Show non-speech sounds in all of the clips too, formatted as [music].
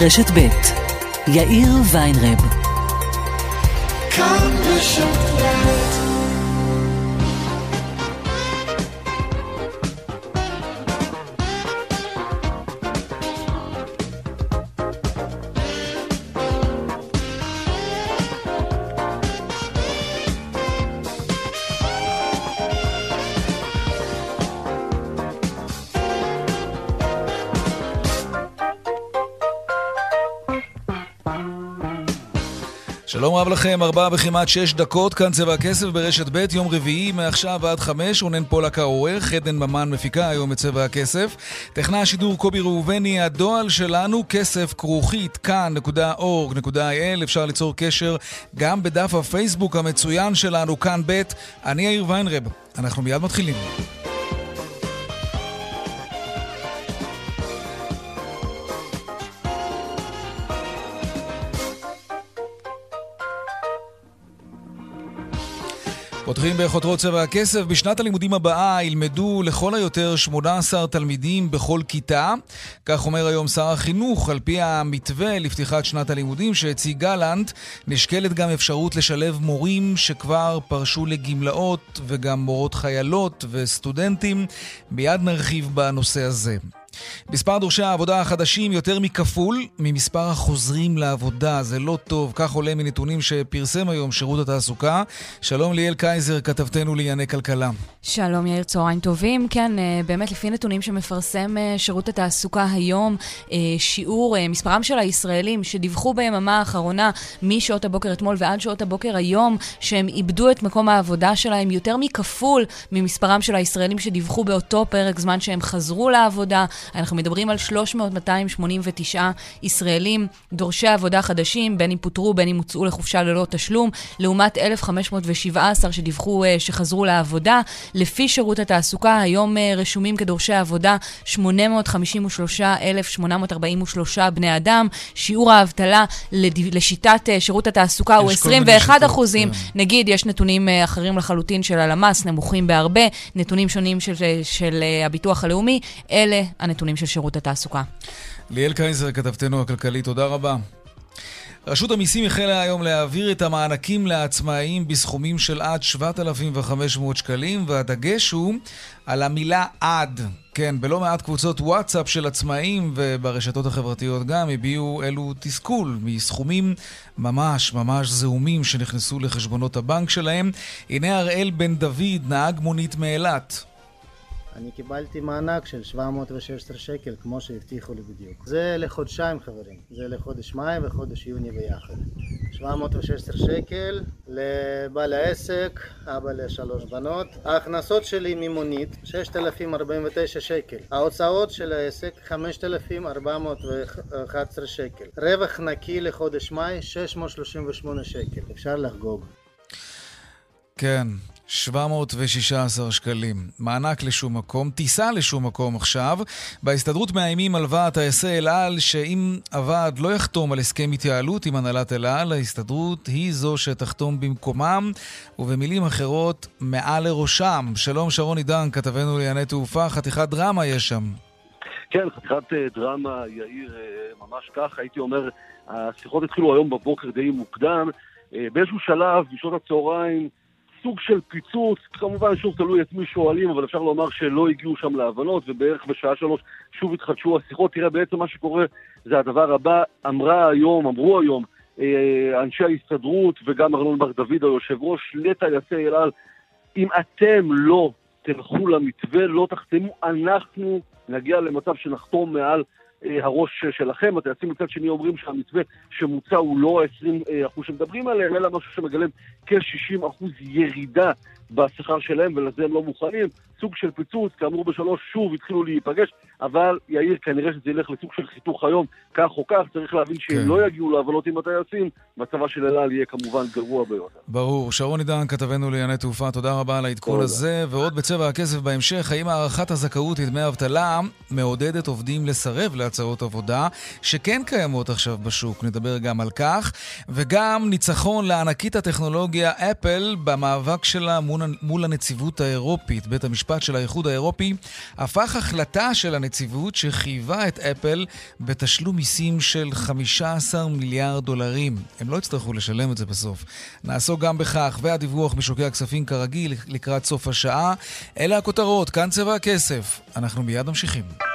רשת ב' יאיר ויינרב. כאן שלום רב לכם, ארבעה וכמעט שש דקות, כאן צבע הכסף ברשת ב', יום רביעי, מעכשיו עד חמש, רונן פולק העורך, עדן ממן מפיקה היום את צבע הכסף. טכנה השידור קובי ראובני, הדועל שלנו, כסף כרוכית, כאן.org.il, אפשר ליצור קשר גם בדף הפייסבוק המצוין שלנו, כאן ב', אני יאיר ויינרב, אנחנו מיד מתחילים. פותחים בחותרות צבע הכסף. בשנת הלימודים הבאה ילמדו לכל היותר 18 תלמידים בכל כיתה. כך אומר היום שר החינוך. על פי המתווה לפתיחת שנת הלימודים שהציג גלנט, נשקלת גם אפשרות לשלב מורים שכבר פרשו לגמלאות וגם מורות חיילות וסטודנטים. מיד נרחיב בנושא הזה. מספר דורשי העבודה החדשים יותר מכפול ממספר החוזרים לעבודה. זה לא טוב, כך עולה מנתונים שפרסם היום שירות התעסוקה. שלום ליאל קייזר, כתבתנו לענייני כלכלה. שלום יאיר, צהריים טובים. כן, אה, באמת לפי נתונים שמפרסם אה, שירות התעסוקה היום, אה, שיעור, מספרם של הישראלים שדיווחו ביממה האחרונה משעות הבוקר אתמול ועד שעות הבוקר היום, שהם איבדו את מקום העבודה שלהם יותר מכפול ממספרם של הישראלים שדיווחו באותו פרק זמן שהם חזרו לעבודה. אנחנו מדברים על 300-289 ישראלים דורשי עבודה חדשים, בין אם פוטרו, בין אם הוצאו לחופשה ללא תשלום, לעומת 1,517 שדיווחו שחזרו לעבודה. לפי שירות התעסוקה, היום אה, רשומים כדורשי עבודה 853,843 בני אדם. שיעור האבטלה לשיטת אה, שירות התעסוקה הוא 21 אחוזים. כן. נגיד, יש נתונים אה, אחרים לחלוטין של הלמ"ס, נמוכים בהרבה, נתונים שונים של, של הביטוח הלאומי. אלה הנתונים של שירות התעסוקה. ליאל קייזר, כתבתנו הכלכלית, תודה רבה. רשות המיסים החלה היום להעביר את המענקים לעצמאים בסכומים של עד 7,500 שקלים, והדגש הוא על המילה עד. כן, בלא מעט קבוצות וואטסאפ של עצמאים וברשתות החברתיות גם הביעו אלו תסכול מסכומים ממש ממש זעומים שנכנסו לחשבונות הבנק שלהם. הנה הראל בן דוד, נהג מונית מאילת. אני קיבלתי מענק של 716 שקל כמו שהבטיחו לי בדיוק. זה לחודשיים חברים, זה לחודש מאי וחודש יוני ביחד. 716 שקל לבעל העסק, אבא לשלוש בנות. ההכנסות שלי ממונית 6,049 שקל. ההוצאות של העסק 5,411 שקל. רווח נקי לחודש מאי 638 שקל. אפשר לחגוג. כן, 716 שקלים. מענק לשום מקום, טיסה לשום מקום עכשיו. בהסתדרות מאיימים על ועד טייסי אל על שאם הוועד לא יחתום על הסכם התייעלות עם הנהלת אל על, ההסתדרות היא זו שתחתום במקומם, ובמילים אחרות, מעל לראשם. שלום שרון עידן, כתבנו לענייני תעופה, חתיכת דרמה יש שם. כן, חתיכת אה, דרמה, יאיר, אה, ממש כך. הייתי אומר, השיחות התחילו היום בבוקר די מוקדם. אה, באיזשהו שלב, בשעות הצהריים, סוג של פיצוץ, כמובן שוב תלוי את מי שואלים, אבל אפשר לומר שלא הגיעו שם להבנות, ובערך בשעה שלוש שוב התחדשו השיחות. תראה, בעצם מה שקורה זה הדבר הבא, אמרה היום, אמרו היום, אה, אנשי ההסתדרות וגם ארנון בר דוד, היושב ראש, לטייסי אל על, אם אתם לא תלכו למתווה, לא תחתמו, אנחנו נגיע למצב שנחתום מעל הראש שלכם. הטייסים מצד שני אומרים שהמתווה שמוצע הוא לא ה-20% שמדברים עליהם, אלא משהו שמגלם כ-60% ירידה בשכר שלהם, ולזה הם לא מוכנים. סוג של פיצוץ, כאמור בשלוש שוב התחילו להיפגש, אבל יאיר, כנראה שזה ילך לסוג של חיתוך היום, כך או כך, צריך להבין שאם כן. לא יגיעו להבנות עם הטייסים, מצבה של אל על יהיה כמובן גרוע ביותר. ברור. שרון עידן, כתבנו לענייני תעופה, תודה רבה על העדכון הזה, ועוד בצבע הכסף בהמשך, האם הארכת הזכאות לדמי אבטלה מעודדת עובדים לסרב להצעות עבודה, שכן קיימות עכשיו בשוק, נדבר גם על כך, וגם ניצחון לענקית הטכנולוגיה אפל במאבק שלה מול הנציבות האירופית. בית המשפט המשפט של האיחוד האירופי, הפך החלטה של הנציבות שחייבה את אפל בתשלום מיסים של 15 מיליארד דולרים. הם לא יצטרכו לשלם את זה בסוף. נעסוק גם בכך, והדיווח משוקי הכספים כרגיל לקראת סוף השעה. אלה הכותרות, כאן צבע הכסף. אנחנו מיד ממשיכים.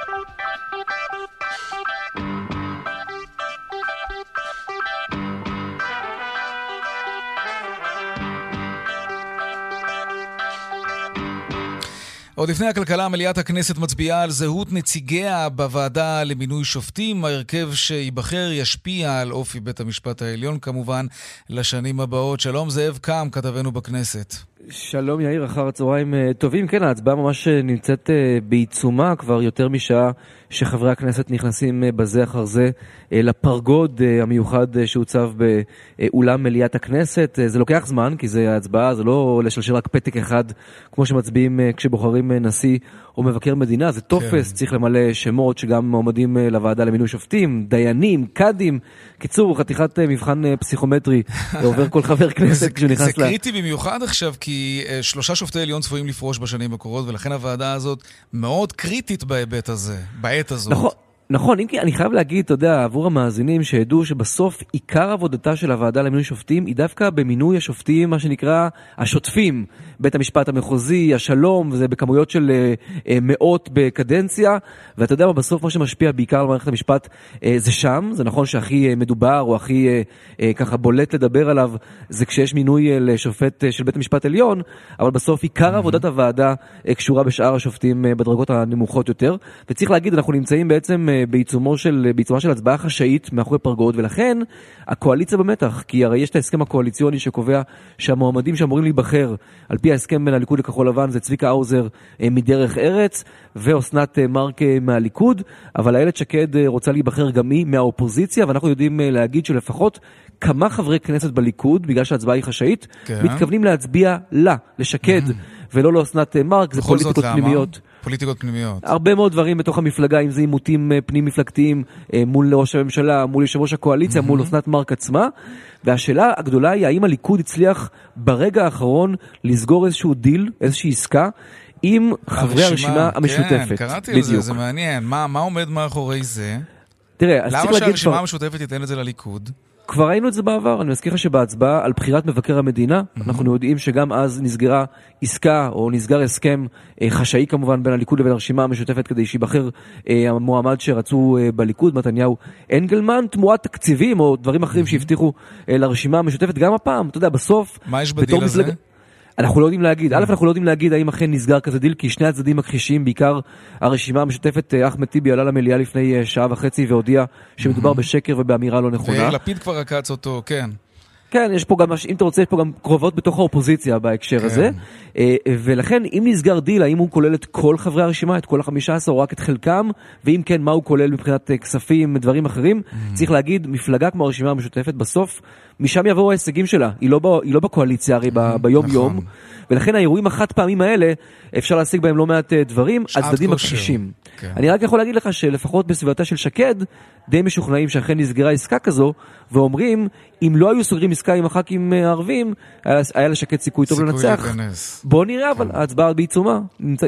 עוד לפני הכלכלה, מליאת הכנסת מצביעה על זהות נציגיה בוועדה למינוי שופטים. ההרכב שייבחר ישפיע על אופי בית המשפט העליון, כמובן, לשנים הבאות. שלום, זאב קם, כתבנו בכנסת. שלום יאיר, אחר הצהריים אה, טובים. כן, ההצבעה ממש אה, נמצאת אה, בעיצומה כבר יותר משעה שחברי הכנסת נכנסים בזה אחר זה לפרגוד המיוחד שהוצב באולם מליאת הכנסת. זה לוקח זמן, כי זה ההצבעה, זה לא לשלשל רק פתק אחד, כמו שמצביעים כשבוחרים נשיא או מבקר מדינה. זה טופס, כן. צריך למלא שמות שגם מועמדים לוועדה למינוי שופטים, דיינים, קאדים. קיצור, חתיכת מבחן פסיכומטרי [laughs] עובר כל חבר כנסת כשהוא נכנס ל... זה קריטי במיוחד עכשיו, כי... שלושה שופטי עליון צפויים לפרוש בשנים הקרובות, ולכן הוועדה הזאת מאוד קריטית בהיבט הזה, בעת הזאת. נכון. נכון, אם כי אני חייב להגיד, אתה יודע, עבור המאזינים שידעו שבסוף עיקר עבודתה של הוועדה למינוי שופטים היא דווקא במינוי השופטים, מה שנקרא השוטפים. בית המשפט המחוזי, השלום, וזה בכמויות של uh, uh, מאות בקדנציה, ואתה יודע מה, בסוף מה שמשפיע בעיקר על מערכת המשפט uh, זה שם, זה נכון שהכי uh, מדובר או הכי uh, uh, ככה בולט לדבר עליו זה כשיש מינוי uh, לשופט uh, של בית המשפט עליון, אבל בסוף עיקר עבודת הוועדה uh, קשורה בשאר השופטים uh, בדרגות הנמוכות יותר, וצריך להגיד, אנחנו נמצאים בעצם uh, בעיצומו של, בעיצומה של הצבעה חשאית מאחורי פרגוד, ולכן הקואליציה במתח, כי הרי יש את ההסכם הקואליציוני שקובע שהמועמדים שאמורים להיבחר על פי ההסכם בין הליכוד לכחול לבן זה צביקה האוזר אה, מדרך ארץ ואוסנת אה, מארק מהליכוד, אבל איילת שקד אה, רוצה להיבחר גם היא מהאופוזיציה, ואנחנו יודעים להגיד שלפחות כמה חברי כנסת בליכוד, בגלל שההצבעה היא חשאית, כן. מתכוונים להצביע לה, לשקד, ולא לאוסנת מארק, זה פוליטיקות פנימיות. פוליטיקות פנימיות. הרבה מאוד דברים בתוך המפלגה, אם זה עימותים פנים מפלגתיים מול ראש הממשלה, מול יושב ראש הקואליציה, מול אוסנת מארק עצמה. והשאלה הגדולה היא האם הליכוד הצליח ברגע האחרון לסגור איזשהו דיל, איזושהי עסקה. עם חברי הרשימה המשותפת. כן, קראתי על זה, זה מעניין. מה, מה עומד מאחורי זה? תראה, אז צריך להגיד... למה שהרשימה המשותפת תיתן את זה לליכוד? כבר ראינו את זה בעבר, אני מזכיר לך שבהצבעה על בחירת מבקר המדינה, mm-hmm. אנחנו יודעים שגם אז נסגרה עסקה, או נסגר הסכם אה, חשאי כמובן בין הליכוד לבין הרשימה המשותפת כדי שייבחר אה, המועמד שרצו אה, בליכוד, מתניהו אנגלמן, תמורת תקציבים או דברים אחרים mm-hmm. שהבטיחו אה, לרשימה המשותפת, גם הפעם, אתה יודע, בסוף... מה יש בדיל הזה? אנחנו לא יודעים להגיד, א', אנחנו לא יודעים להגיד האם אכן נסגר כזה דיל, כי שני הצדדים מכחישים, בעיקר הרשימה המשותפת, אה, אחמד טיבי עלה למליאה לפני אה, שעה וחצי והודיע שמדובר בשקר ובאמירה לא נכונה. ולפיד כבר עקץ אותו, כן. כן, יש פה גם, אם אתה רוצה, יש פה גם קרובות בתוך האופוזיציה בהקשר כן. הזה. אה, ולכן, אם נסגר דיל, האם הוא כולל את כל חברי הרשימה, את כל החמישה עשר, או רק את חלקם, ואם כן, מה הוא כולל מבחינת כספים, דברים אחרים, mm. צריך להגיד, מפלגה כמו הרשימה המשותפת, בסוף, משם יבואו ההישגים שלה. היא לא, ב, היא לא בקואליציה הרי ב, ביום-יום. נכון. ולכן האירועים החד פעמים האלה, אפשר להשיג בהם לא מעט אה, דברים, הצדדים מכחישים. כן. אני רק יכול להגיד לך שלפחות בסביבתה של שקד, די משוכנעים שאכן נסגרה עסקה כזו, ואומרים, אם לא היו סוגרים עסקה עם הח"כים אה, הערבים, היה, היה לשקד סיכוי טוב לנצח. בוא נראה, אבל כן. ההצבעה בעיצומה,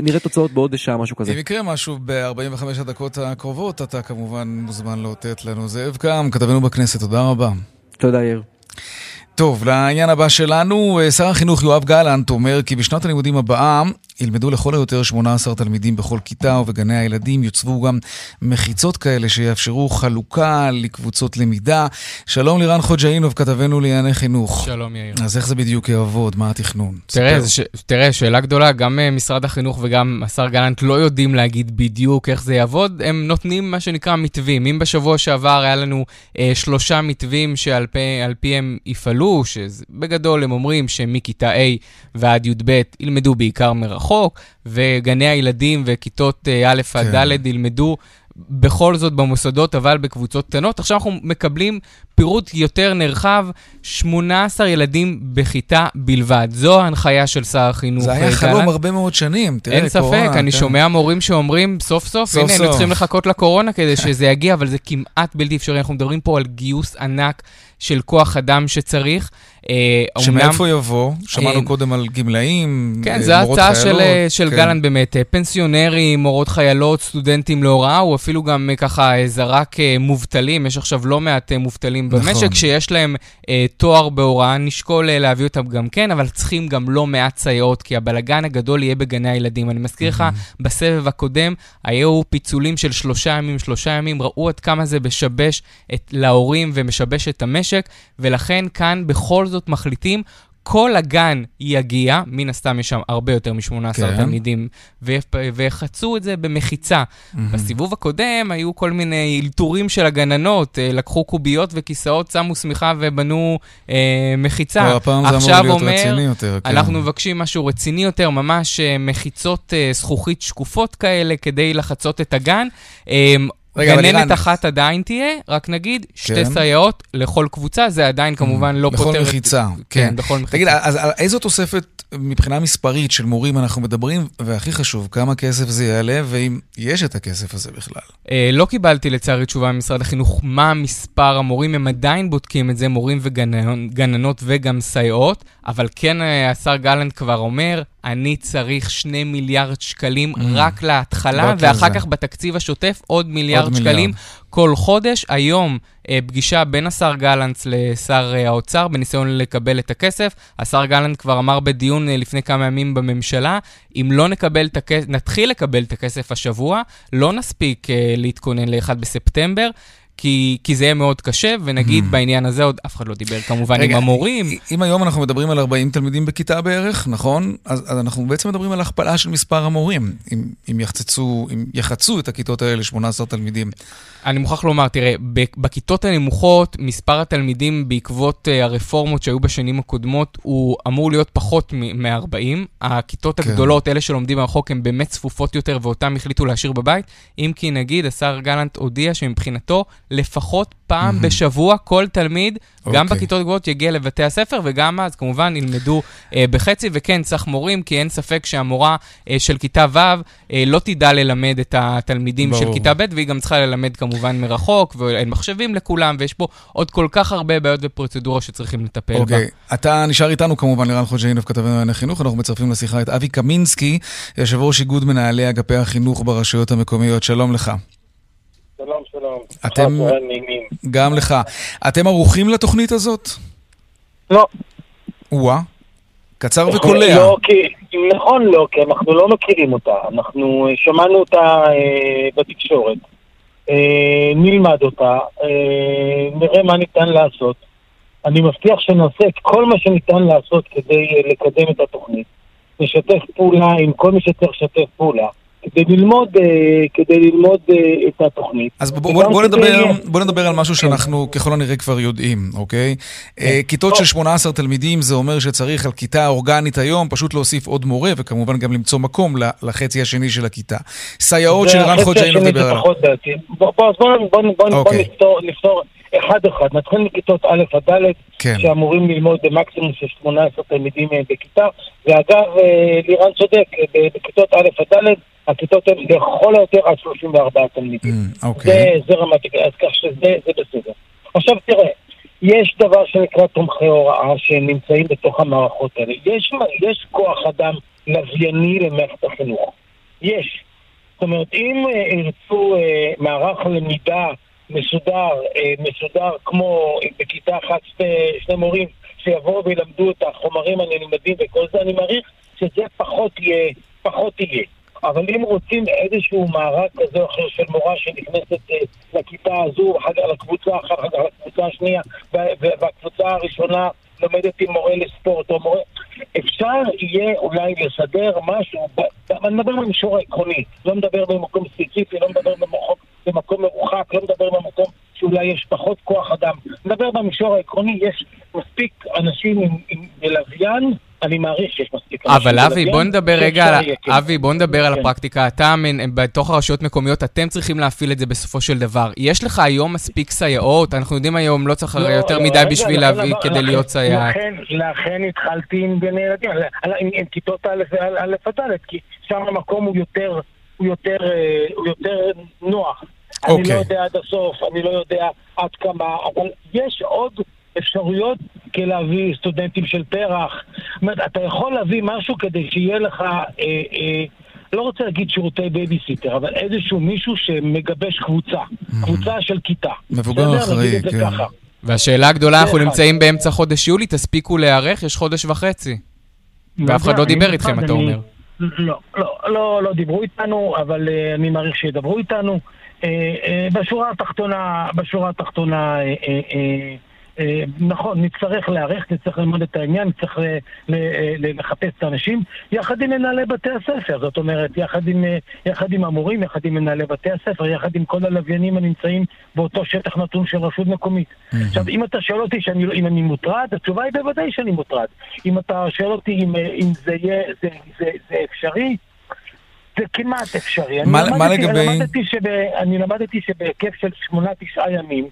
נראה תוצאות בעוד שעה, משהו כזה. אם יקרה משהו ב-45 הדקות הקרובות, אתה כמובן מוזמן לאותת לנו. זאב קם, כתבנו בכנסת, תודה רבה. תודה, יאיר. טוב, לעניין הבא שלנו, אה, שר החינוך יואב גלנט אומר כי בשנת הלימודים הבאה ילמדו לכל היותר 18 תלמידים בכל כיתה ובגני הילדים יוצבו גם מחיצות כאלה שיאפשרו חלוקה לקבוצות למידה. שלום לירן חוג'אינוב, כתבנו לענייני חינוך. שלום יאיר. אז איך זה בדיוק יעבוד? מה התכנון? תראה, ש... תראה, שאלה גדולה, גם uh, משרד החינוך וגם השר גלנט לא יודעים להגיד בדיוק איך זה יעבוד, הם נותנים מה שנקרא מתווים. אם בשבוע שעבר היה לנו uh, שלושה מתווים שעל פי, פיהם יפעלו, שבגדול הם אומרים שמכיתה A ועד י"ב ילמדו בעיקר מרחוק. מרחוק, וגני הילדים וכיתות אה, א' עד כן. ד' ילמדו בכל זאת במוסדות, אבל בקבוצות קטנות. עכשיו אנחנו מקבלים פירוט יותר נרחב, 18 ילדים בכיתה בלבד. זו ההנחיה של שר החינוך. זה היה גלנט. חלום הרבה מאוד שנים. תראה, אין ספק, קורונה, אני כן. שומע מורים שאומרים, סוף סוף, סוף הנה, סוף. היינו צריכים לחכות לקורונה כדי שזה יגיע, אבל זה כמעט בלתי אפשרי. אנחנו מדברים פה על גיוס ענק של כוח אדם שצריך. אה, שמאיפה יבוא? שמענו אה, קודם על גמלאים, כן, אה, זו ההצעה של, של כן. גלנט באמת. פנסיונרים, מורות חיילות, סטודנטים להוראה, הוא אפילו גם ככה זרק מובטלים, יש עכשיו לא מעט מובטלים נכון. במשק, שיש להם אה, תואר בהוראה, נשקול אה, להביא אותם גם כן, אבל צריכים גם לא מעט סייעות, כי הבלגן הגדול יהיה בגני הילדים. אני מזכיר לך, בסבב הקודם היו פיצולים של שלושה ימים, שלושה ימים, ראו עד כמה זה משבש את, להורים ומשבש את המשק, ולכן כאן בכל זאת מחליטים. כל הגן יגיע, מן הסתם יש שם הרבה יותר מ-18 כן. תלמידים, ויחצו את זה במחיצה. בסיבוב הקודם היו כל מיני אלתורים של הגננות, אה, לקחו קוביות וכיסאות, שמו שמיכה ובנו אה, מחיצה. הפעם זה אמור להיות אומר, רציני יותר. כן. אנחנו מבקשים משהו רציני יותר, ממש אה, מחיצות אה, זכוכית שקופות כאלה כדי לחצות את הגן. אה, רגע, גננת אחת עדיין תהיה, רק נגיד, שתי כן. סייעות לכל קבוצה, זה עדיין כמובן לא בכל פותר... את- מחיצה, כן, כן. בכל מחיצה. תגיד, אז על איזו תוספת מבחינה מספרית של מורים אנחנו מדברים, והכי חשוב, כמה כסף זה יעלה, ואם יש את הכסף הזה בכלל. אה, לא קיבלתי לצערי תשובה ממשרד החינוך מה מספר המורים, הם עדיין בודקים את זה, מורים וגננות וגם סייעות, אבל כן אה, השר גלנט כבר אומר, אני צריך שני מיליארד שקלים רק להתחלה, Mm. רק ואחר לזה. כך בתקציב השוטף עוד מיליארד עוד שקלים מיליארד. כל חודש. היום אה, פגישה בין השר גלנט לשר אה, האוצר בניסיון לקבל את הכסף. השר גלנט כבר אמר בדיון אה, לפני כמה ימים בממשלה, אם לא נקבל את הכסף, נתחיל לקבל את הכסף השבוע, לא נספיק אה, להתכונן ל-1 בספטמבר. כי, כי זה יהיה מאוד קשה, ונגיד בעניין הזה עוד אף אחד לא דיבר כמובן רגע, עם המורים. אם היום אנחנו מדברים על 40 תלמידים בכיתה בערך, נכון? אז, אז אנחנו בעצם מדברים על הכפלה של מספר המורים, אם, אם יחצצו, אם יחצו את הכיתות האלה ל-18 תלמידים. אני מוכרח לומר, תראה, בכיתות הנמוכות, מספר התלמידים בעקבות uh, הרפורמות שהיו בשנים הקודמות, הוא אמור להיות פחות מ-40. הכיתות כן. הגדולות, אלה שלומדים מרחוק, הן באמת צפופות יותר, ואותן החליטו להשאיר בבית. אם כי נגיד, השר גלנט הודיע שמבחינתו, לפחות פעם בשבוע כל תלמיד, גם אוקיי. בכיתות גבוהות, יגיע לבתי הספר, וגם אז כמובן ילמדו uh, בחצי, וכן, צריך מורים, כי אין ספק שהמורה uh, של כיתה ו' uh, לא תדע ללמד את התלמידים של ברור. כיתה ב', והיא גם צריכה ללמד כמובן מרחוק, ואין מחשבים לכולם, ויש פה עוד כל כך הרבה בעיות ופרוצדורה שצריכים לטפל בה. אוקיי, אתה נשאר איתנו כמובן, לירן חוג'יינוב, כתבי מענייני חינוך, אנחנו מצרפים לשיחה את אבי קמינסקי, יושב ראש איגוד מנהלי אגפי החינוך ברשויות המקומיות. שלום לך. שלום. אתם-. גם לך. אתם ערוכים לתוכנית הזאת? לא. או-אה. קצר וקולע. לא, כי, נכון לא, כי אנחנו לא מכירים אותה. אנחנו אה, שמענו אותה אה, בתקשורת. אה, נלמד אותה, אה, נראה מה ניתן לעשות. אני מבטיח שנעשה את כל מה שניתן לעשות כדי אה, לקדם את התוכנית. נשתף פעולה עם כל מי שצריך לשתף פעולה. כדי ללמוד, אה, כדי ללמוד אה, את התוכנית. אז בוא, בוא, בוא, נדבר, בוא נדבר על משהו שאנחנו ככל הנראה כבר יודעים, אוקיי? אה, כיתות של 18 תלמידים, זה אומר שצריך על כיתה אורגנית היום פשוט להוסיף עוד מורה, וכמובן גם למצוא מקום לחצי השני של הכיתה. סייעות של רן דיבר זה עליו. פחות בעייתי. בוא בוא- אז בוא- בוא- בוא- בוא אוקיי. נפתור- אחד-אחד. נתחיל מכיתות א' עד ד', כן. שאמורים ללמוד במקסימום של 18 תלמידים בכיתה. ואגב, לירן צודק, בכיתות א' עד ד', הכיתות הן לכל היותר עד 34 תלמידים. Mm, זה, אוקיי. זה רמת, אז כך שזה זה בסדר. עכשיו תראה, יש דבר שנקרא תומכי הוראה שהם נמצאים בתוך המערכות האלה. יש, יש כוח אדם לווייני למערכת החינוך. יש. זאת אומרת, אם אה, ירצו אה, מערך למידה מסודר, אה, מסודר כמו בכיתה אחת שני, שני מורים שיבואו וילמדו את החומרים הנלמדים וכל זה, אני מעריך שזה פחות יהיה, פחות יהיה. אבל אם רוצים איזשהו מארג כזה או אחר של מורה שנכנסת אה, לכיתה הזו, אחר כך לקבוצה, אחר כך לקבוצה השנייה, והקבוצה הראשונה לומדת עם מורה לספורט או מורה... אפשר יהיה אולי לסדר משהו, אני מדבר במישור העקרוני, לא מדבר במקום ספציפי, לא מדבר במקום, במקום מרוחק, לא מדבר במקום שאולי יש פחות כוח אדם. מדבר במישור העקרוני, יש מספיק אנשים עם, עם בלוויין, אני מעריך שיש מספיק אבל אבי, בוא נדבר רגע על... אבי, בוא נדבר על כן. הפרקטיקה. אתה, בתוך הרשויות מקומיות, אתם צריכים להפעיל את זה בסופו של דבר. יש לך היום מספיק סייעות? אנחנו יודעים היום, לא צריך לא, יותר לא, מדי בשביל להביא כדי להיות סייעת. לכן התחלתי עם גני ילדים, עם כיתות א' עד ד', כי שם המקום הוא יותר... הוא יותר, אה, הוא יותר נוח. Okay. אני לא אוקיי. יודע עד הסוף, אני לא יודע עד כמה, אבל יש עוד אפשרויות כלהביא סטודנטים של פרח. זאת אומרת, אתה יכול להביא משהו כדי שיהיה לך, אה, אה, לא רוצה להגיד שירותי בייביסיטר, אבל איזשהו מישהו שמגבש קבוצה, mm-hmm. קבוצה של כיתה. מבוגר אחראי, כן. והשאלה הגדולה, אנחנו נמצאים באמצע חודש יולי, תספיקו להיערך, יש חודש וחצי. ואף אחד לא דיבר איתכם, אתה אומר. לא, לא, לא, לא דיברו איתנו, אבל uh, אני מעריך שידברו איתנו. Uh, uh, בשורה התחתונה, בשורה התחתונה, uh, uh, uh, אה, נכון, נצטרך להיערך, נצטרך ללמוד את העניין, נצטרך לחפש את האנשים, יחד עם מנהלי בתי הספר, זאת אומרת, יחד עם, אה, יחד עם המורים, יחד עם מנהלי בתי הספר, יחד עם כל הלוויינים הנמצאים באותו שטח נתון של רשות מקומית. עכשיו, אם אתה שואל אותי שאני, לא- אם אני מוטרד, התשובה היא בוודאי שאני מוטרד. אם אתה שואל אותי אם, אה, אם זה יהיה, זה, זה, זה אפשרי, זה כמעט אפשרי. מה, מה לגבי... אני למדתי, שב, אני למדתי שבהיקף של שמונה-תשעה ימים,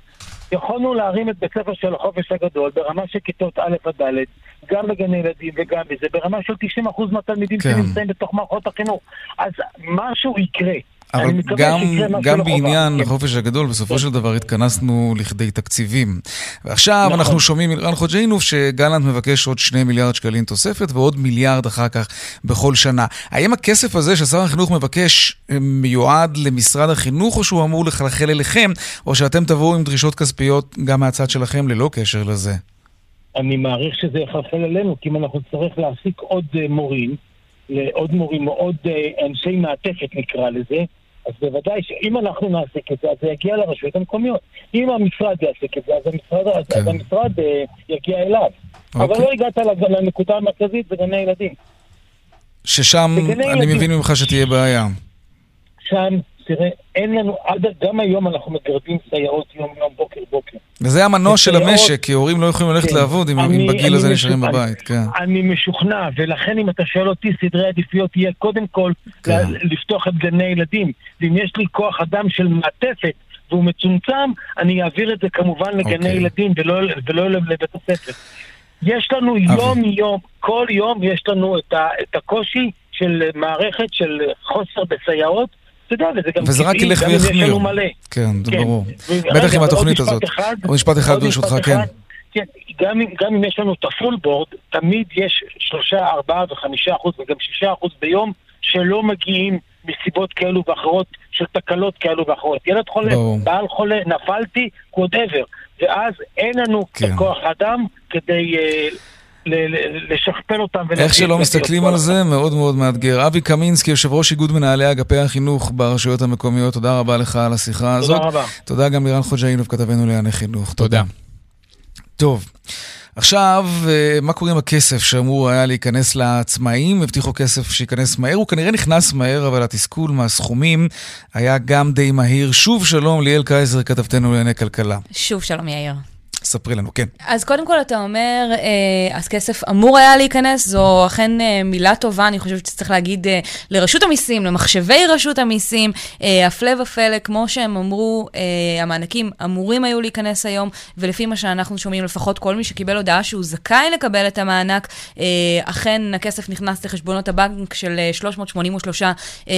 יכולנו להרים את בית ספר של החופש הגדול ברמה של כיתות א' עד ד', גם בגני ילדים וגם בזה, ברמה של 90% מהתלמידים כן. שנמצאים בתוך מערכות החינוך. אז משהו יקרה. אבל גם, גם בעניין החופש הגדול, בסופו כן. של דבר התכנסנו לכדי תקציבים. ועכשיו נכון. אנחנו שומעים מרן חוג'יינוף שגלנט מבקש עוד שני מיליארד שקלים תוספת ועוד מיליארד אחר כך בכל שנה. האם הכסף הזה ששר החינוך מבקש אה, מיועד למשרד החינוך, או שהוא אמור לחלחל אליכם, או שאתם תבואו עם דרישות כספיות גם מהצד שלכם ללא קשר לזה? אני מעריך שזה יחלחל אלינו, כי אם אנחנו נצטרך להעסיק עוד uh, מורים, לעוד מורים או עוד אנשי מעטפת נקרא לזה, אז בוודאי שאם אנחנו נעסיק את זה, אז זה יגיע לרשויות המקומיות. אם המשרד יעסיק את זה, אז המשרד, כן. אז המשרד uh, יגיע אליו. אוקיי. אבל לא הגעת לנקודה המרכזית בגני ילדים. ששם אני ילדים. מבין ממך שתהיה בעיה. שם תראה, אין לנו, עד, גם היום אנחנו מגרדים סייעות יום-יום, בוקר-בוקר. וזה המנוע של המשק, כי הורים לא יכולים ללכת כן. לעבוד אם, אני, אם בגיל הזה נשארים בבית, כן. אני משוכנע, ולכן אם אתה שואל אותי, סדרי עדיפויות יהיה קודם כל כן. לפתוח את גני ילדים. ואם יש לי כוח אדם של מעטפת, והוא מצומצם, אני אעביר את זה כמובן לגני אוקיי. ילדים ולא, ולא לבית הספר. יש לנו יום-יום, כל יום יש לנו את, ה, את הקושי של מערכת של חוסר בסייעות, אתה יודע, וזה גם וזה רק ילך ויחמיר. כן, זה כן. ברור. בטח עם התוכנית הזאת. עוד משפט אחד ברשותך, כן. כן, גם, גם אם יש לנו את הפול בורד, תמיד יש שלושה, ארבעה וחמישה אחוז וגם שישה אחוז ביום שלא מגיעים מסיבות כאלו ואחרות, של תקלות כאלו ואחרות. ילד חולה, בעל חולה, נפלתי, whatever. ואז אין לנו כן. כוח אדם כדי... Uh, לשכפל אותם. איך שלא מסתכלים על זה, מאוד מאוד מאתגר. אבי קמינסקי, יושב ראש איגוד מנהלי אגפי החינוך ברשויות המקומיות, תודה רבה לך על השיחה הזאת. תודה רבה. תודה גם לירן חוג'אינוב, כתבנו לענייני חינוך. תודה. טוב. עכשיו, אה, מה קורה עם הכסף שאמור היה להיכנס לעצמאים? הבטיחו כסף שייכנס מהר, הוא כנראה נכנס מהר, אבל התסכול מהסכומים היה גם די מהיר. שוב שלום, ליאל קייזר, כתבתנו לענייני כלכלה. שוב שלום, יאיר. ספרי לנו, כן. אז קודם כל אתה אומר, אה, אז כסף אמור היה להיכנס, זו אכן אה, מילה טובה, אני חושבת שצריך להגיד אה, לרשות המיסים, למחשבי רשות המיסים, הפלא ופלא, כמו שהם אמרו, המענקים אמורים היו להיכנס היום, ולפי מה שאנחנו שומעים, לפחות כל מי שקיבל הודעה שהוא זכאי לקבל את המענק, אכן הכסף נכנס לחשבונות הבנק של 383 אה, אה,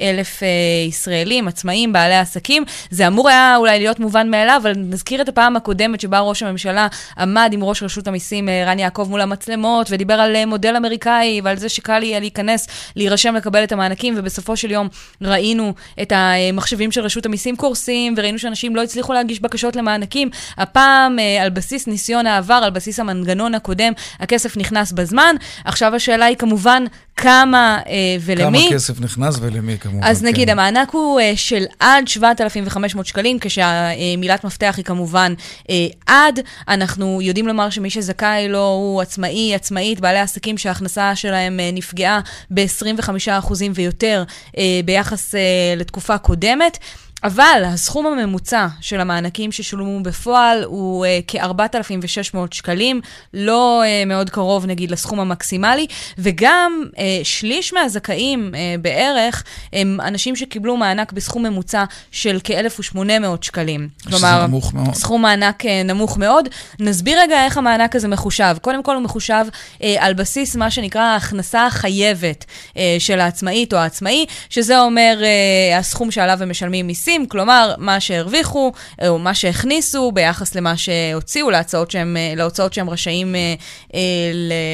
אלף ישראלים, עצמאים, בעלי עסקים. זה אמור היה אולי להיות מובן מאליו, אבל נזכיר את הפעם הקודמת שבה ראש הממשלה עמד עם ראש רשות המיסים אה, רן יעקב מול המצלמות, ודיבר על אה, מודל אמריקאי ועל זה שקל יהיה להיכנס, להירשם לקבל את המענקים, ובסופו של יום ראינו את המחשבים של רשות המיסים קורסים, וראינו שאנשים לא הצליחו להגיש בקשות למענקים. הפעם, אה, על בסיס ניסיון העבר, על בסיס המנגנון הקודם, הכסף נכנס בזמן. עכשיו השאלה היא כמובן, כמה אה, ולמי. כמה כסף נכנס ולמי כמובן. אז כן. נגיד, המענק הוא אה, של עד 7,500 שקלים, כשהמילת מפתח היא כמובן אה, עד. אנחנו יודעים לומר שמי שזכאי לו הוא עצמאי, עצמאית, בעלי עסקים שההכנסה שלהם אה, נפגעה ב-25% ויותר אה, ביחס אה, לתקופה קודמת. אבל הסכום הממוצע של המענקים ששולמו בפועל הוא uh, כ-4,600 שקלים, לא uh, מאוד קרוב נגיד לסכום המקסימלי, וגם uh, שליש מהזכאים uh, בערך הם אנשים שקיבלו מענק בסכום ממוצע של כ-1,800 שקלים. כלומר, נמוך מאוד. סכום מענק uh, נמוך מאוד. נסביר רגע איך המענק הזה מחושב. קודם כל הוא מחושב uh, על בסיס מה שנקרא ההכנסה החייבת uh, של העצמאית או העצמאי, שזה אומר uh, הסכום שעליו הם משלמים מיסים. מיסים, כלומר, מה שהרוויחו או מה שהכניסו ביחס למה שהוציאו להוצאות שהם, להוצאות שהם רשאים אה, אה,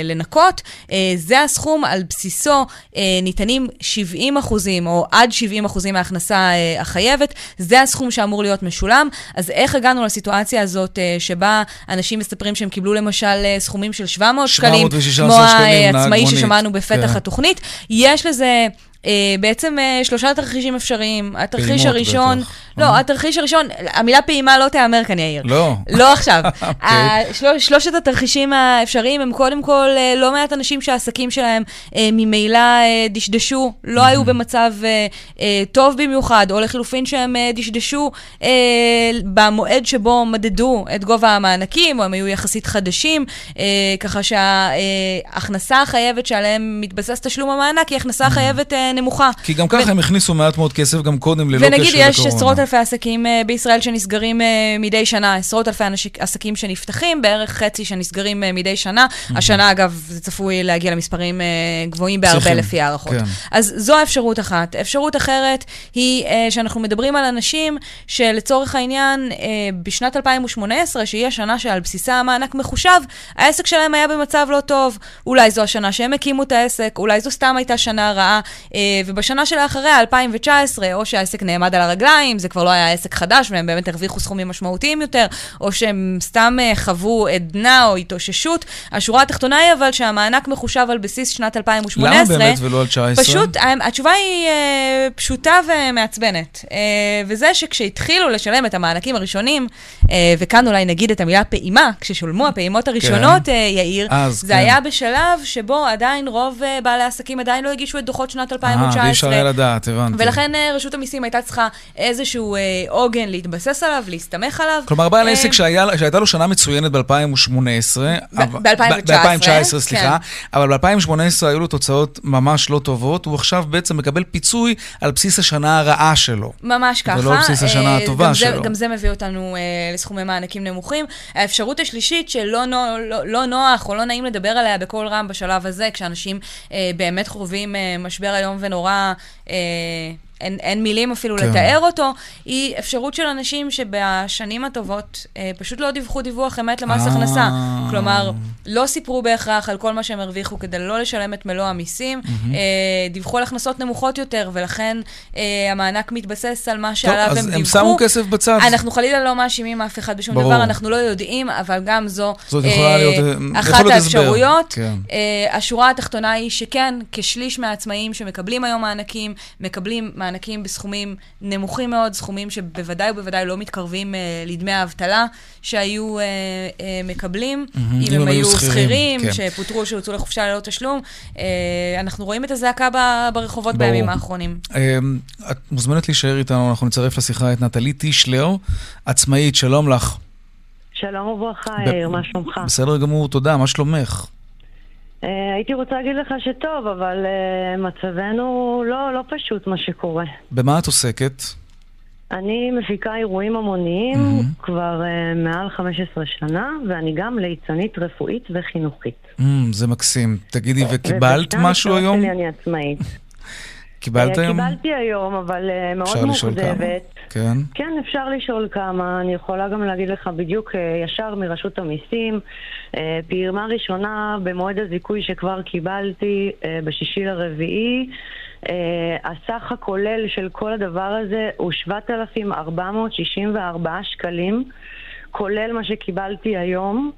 לנקות. אה, זה הסכום, על בסיסו אה, ניתנים 70 אחוזים או עד 70 אחוזים מההכנסה אה, החייבת. זה הסכום שאמור להיות משולם. אז איך הגענו לסיטואציה הזאת אה, שבה אנשים מספרים שהם קיבלו למשל אה, סכומים של 700 שקלים, כמו העצמאי ששמענו בפתח כן. התוכנית? יש לזה... Uh, בעצם uh, שלושה תרחישים אפשריים. התרחיש הראשון, בטח. לא. התרחיש הראשון, המילה פעימה לא תיאמר כאן, יאיר. לא. לא עכשיו. okay. [laughs] אוקיי. של, שלושת התרחישים האפשריים הם קודם כל uh, לא מעט אנשים שהעסקים שלהם uh, ממילא uh, דשדשו, לא היו במצב uh, uh, טוב במיוחד, או לחילופין שהם uh, דשדשו uh, במועד שבו מדדו את גובה המענקים, או הם היו יחסית חדשים, uh, ככה שההכנסה uh, החייבת שעליהם מתבסס תשלום המענק היא הכנסה חייבת... נמוכה. כי גם ככה ו... הם הכניסו מעט מאוד כסף גם קודם, ללא קשר לקורונה. ונגיד יש עשרות אלפי עסקים uh, בישראל שנסגרים uh, מדי שנה, עשרות אלפי עסקים שנפתחים, בערך חצי שנסגרים uh, מדי שנה. Mm-hmm. השנה, אגב, זה צפוי להגיע למספרים גבוהים בהרבה צריכים. לפי הערכות. כן. אז זו אפשרות אחת. אפשרות אחרת היא שאנחנו מדברים על אנשים שלצורך העניין, בשנת 2018, שהיא השנה שעל בסיסה המענק מחושב, העסק שלהם היה במצב לא טוב. אולי זו השנה שהם הקימו את העסק, אולי זו סתם הייתה שנה רעה. אה, ובשנה שלאחריה, 2019, או שהעסק נעמד על הרגליים, זה כבר לא היה עסק חדש, והם באמת הרוויחו סכומים משמעותיים יותר, או שהם סתם אה, חוו עדנה או התאוששות. השורה התחתונה היא אבל שהמענק מחושב על בסיס שנת 2018. למה באמת ולא על 19? פשוט, התשובה היא אה, פשוטה ומעצבנת. וזה שכשהתחילו לשלם את המענקים הראשונים, וכאן אולי נגיד את המילה פעימה, כששולמו הפעימות הראשונות, כן. יאיר, אז, זה כן. היה בשלב שבו עדיין רוב בעלי העסקים עדיין לא הגישו את דוחות שנת 2019. אה, ואי אפשר היה לדעת, הבנתי. ולכן אה, רשות המיסים הייתה צריכה איזשהו אה, עוגן להתבסס עליו, להסתמך עליו. כלומר, בעל עסק שהייתה לו שנה מצוינת ב-2018, ב-2019, סליחה, כן. אבל ב-2018 היו לו תוצאות ממש לא טובות, הוא עכשיו בעצם מקבל פיצוי על בסיס השנה הרעה שלו. ממש ככה. ולא על בסיס השנה הטובה שלו. גם זה מביא אותנו לסכומי מענקים נמוכים. האפשרות השלישית שלא לא, לא נוח או לא נעים לדבר עליה בקול רם בשלב הזה, כשאנשים באמת חווים משבר איום ונורא אה, אין, אין מילים אפילו כן. לתאר אותו, היא אפשרות של אנשים שבשנים הטובות אה, פשוט לא דיווחו דיווח אמת למס אה. הכנסה. כלומר, לא סיפרו בהכרח על כל מה שהם הרוויחו כדי לא לשלם את מלוא המיסים, mm-hmm. אה, דיווחו על הכנסות נמוכות יותר, ולכן אה, המענק מתבסס על מה שעליו הם דיווחו. אז הם שמו כסף בצד. אנחנו חלילה לא מאשימים אף אחד בשום ברור. דבר, אנחנו לא יודעים, אבל גם זו אה, להיות, אחת האפשרויות. כן. אה, השורה התחתונה היא שכן, כשליש מהעצמאים שמקבלים היום מענקים, מקבלים מענקים. מענקים בסכומים נמוכים מאוד, סכומים שבוודאי ובוודאי לא מתקרבים uh, לדמי האבטלה שהיו uh, uh, מקבלים, mm-hmm, אם אם הם היו שכירים, כן. שפוטרו, שהוצאו לחופשה ללא תשלום. Uh, אנחנו רואים את הזעקה ברחובות ברור. בימים האחרונים. Uh, את מוזמנת להישאר איתנו, אנחנו נצרף לשיחה את נטלי טישלר, עצמאית, שלום לך. שלום וברכה, יאיר, ב- מה שלומך? בסדר גמור, תודה, מה שלומך? אה, הייתי רוצה להגיד לך שטוב, אבל אה, מצבנו לא, לא פשוט מה שקורה. במה את עוסקת? אני מפיקה אירועים המוניים mm-hmm. כבר uh, מעל 15 שנה, ואני גם ליצנית רפואית וחינוכית. Mm, זה מקסים. תגידי, וקיבלת משהו היום? ובשנה אני עצמאית. קיבלת היום? קיבלתי היום, אבל uh, מאוד מאוכזבת. כן. כן, אפשר לשאול כמה. אני יכולה גם להגיד לך בדיוק uh, ישר מרשות המיסים. פעימה ראשונה במועד הזיכוי שכבר קיבלתי בשישי לרביעי. הסך הכולל של כל הדבר הזה הוא 7,464 שקלים, כולל מה שקיבלתי היום.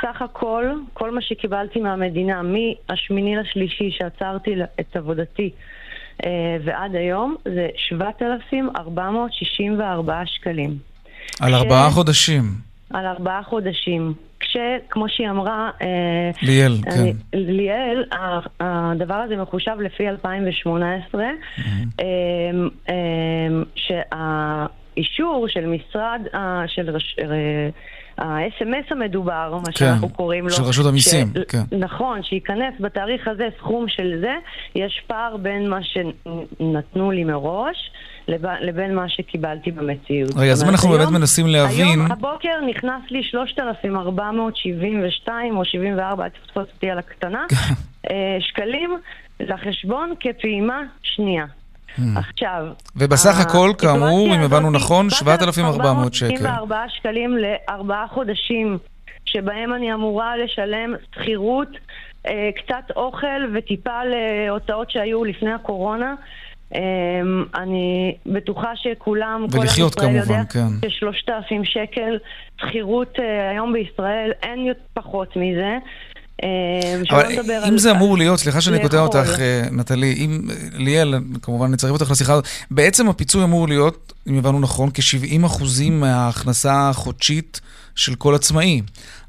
סך הכל, כל מה שקיבלתי מהמדינה, מהשמיני לשלישי שעצרתי את עבודתי אה, ועד היום זה 7,464 שקלים. על ארבעה חודשים. על ארבעה חודשים. שכמו שהיא אמרה, אה, ליאל, כן. אני- ליאל, ה- הדבר הזה מחושב לפי 2018, אמ, אמ, שהאישור של משרד, של רש- אה, ה-SMS המדובר, מה כן, שאנחנו קוראים לו, של רשות המיסים, ש- כן. נכון, שייכנס בתאריך הזה סכום של זה, יש פער בין מה שנתנו לי מראש לב- לבין מה שקיבלתי במציאות. רגע, אז אם אנחנו באמת היום- מנסים להבין... היום הבוקר נכנס לי 3,472 או 74, אל תתפוס אותי על הקטנה, אה, שקלים לחשבון כפעימה שנייה. עכשיו... ובסך הכל, כאמור, אם הבנו נכון, 7,400 שקל. 7,474 שקלים לארבעה חודשים, שבהם אני אמורה לשלם שכירות, אה, קצת אוכל וטיפה להוצאות שהיו לפני הקורונה. אה, אני בטוחה שכולם, כל עם ישראל כמובן, יודע כן. ששלושת אלפים שקל שכירות אה, היום בישראל, אין פחות מזה. אה, אבל אם על- זה אמור להיות, סליחה שאני קוטע. אותך, אה, נטלי, אם, ליאל, כמובן נצרף אותך לשיחה הזאת, בעצם הפיצוי אמור להיות, אם הבנו נכון, כ-70 אחוזים מההכנסה החודשית של כל עצמאי.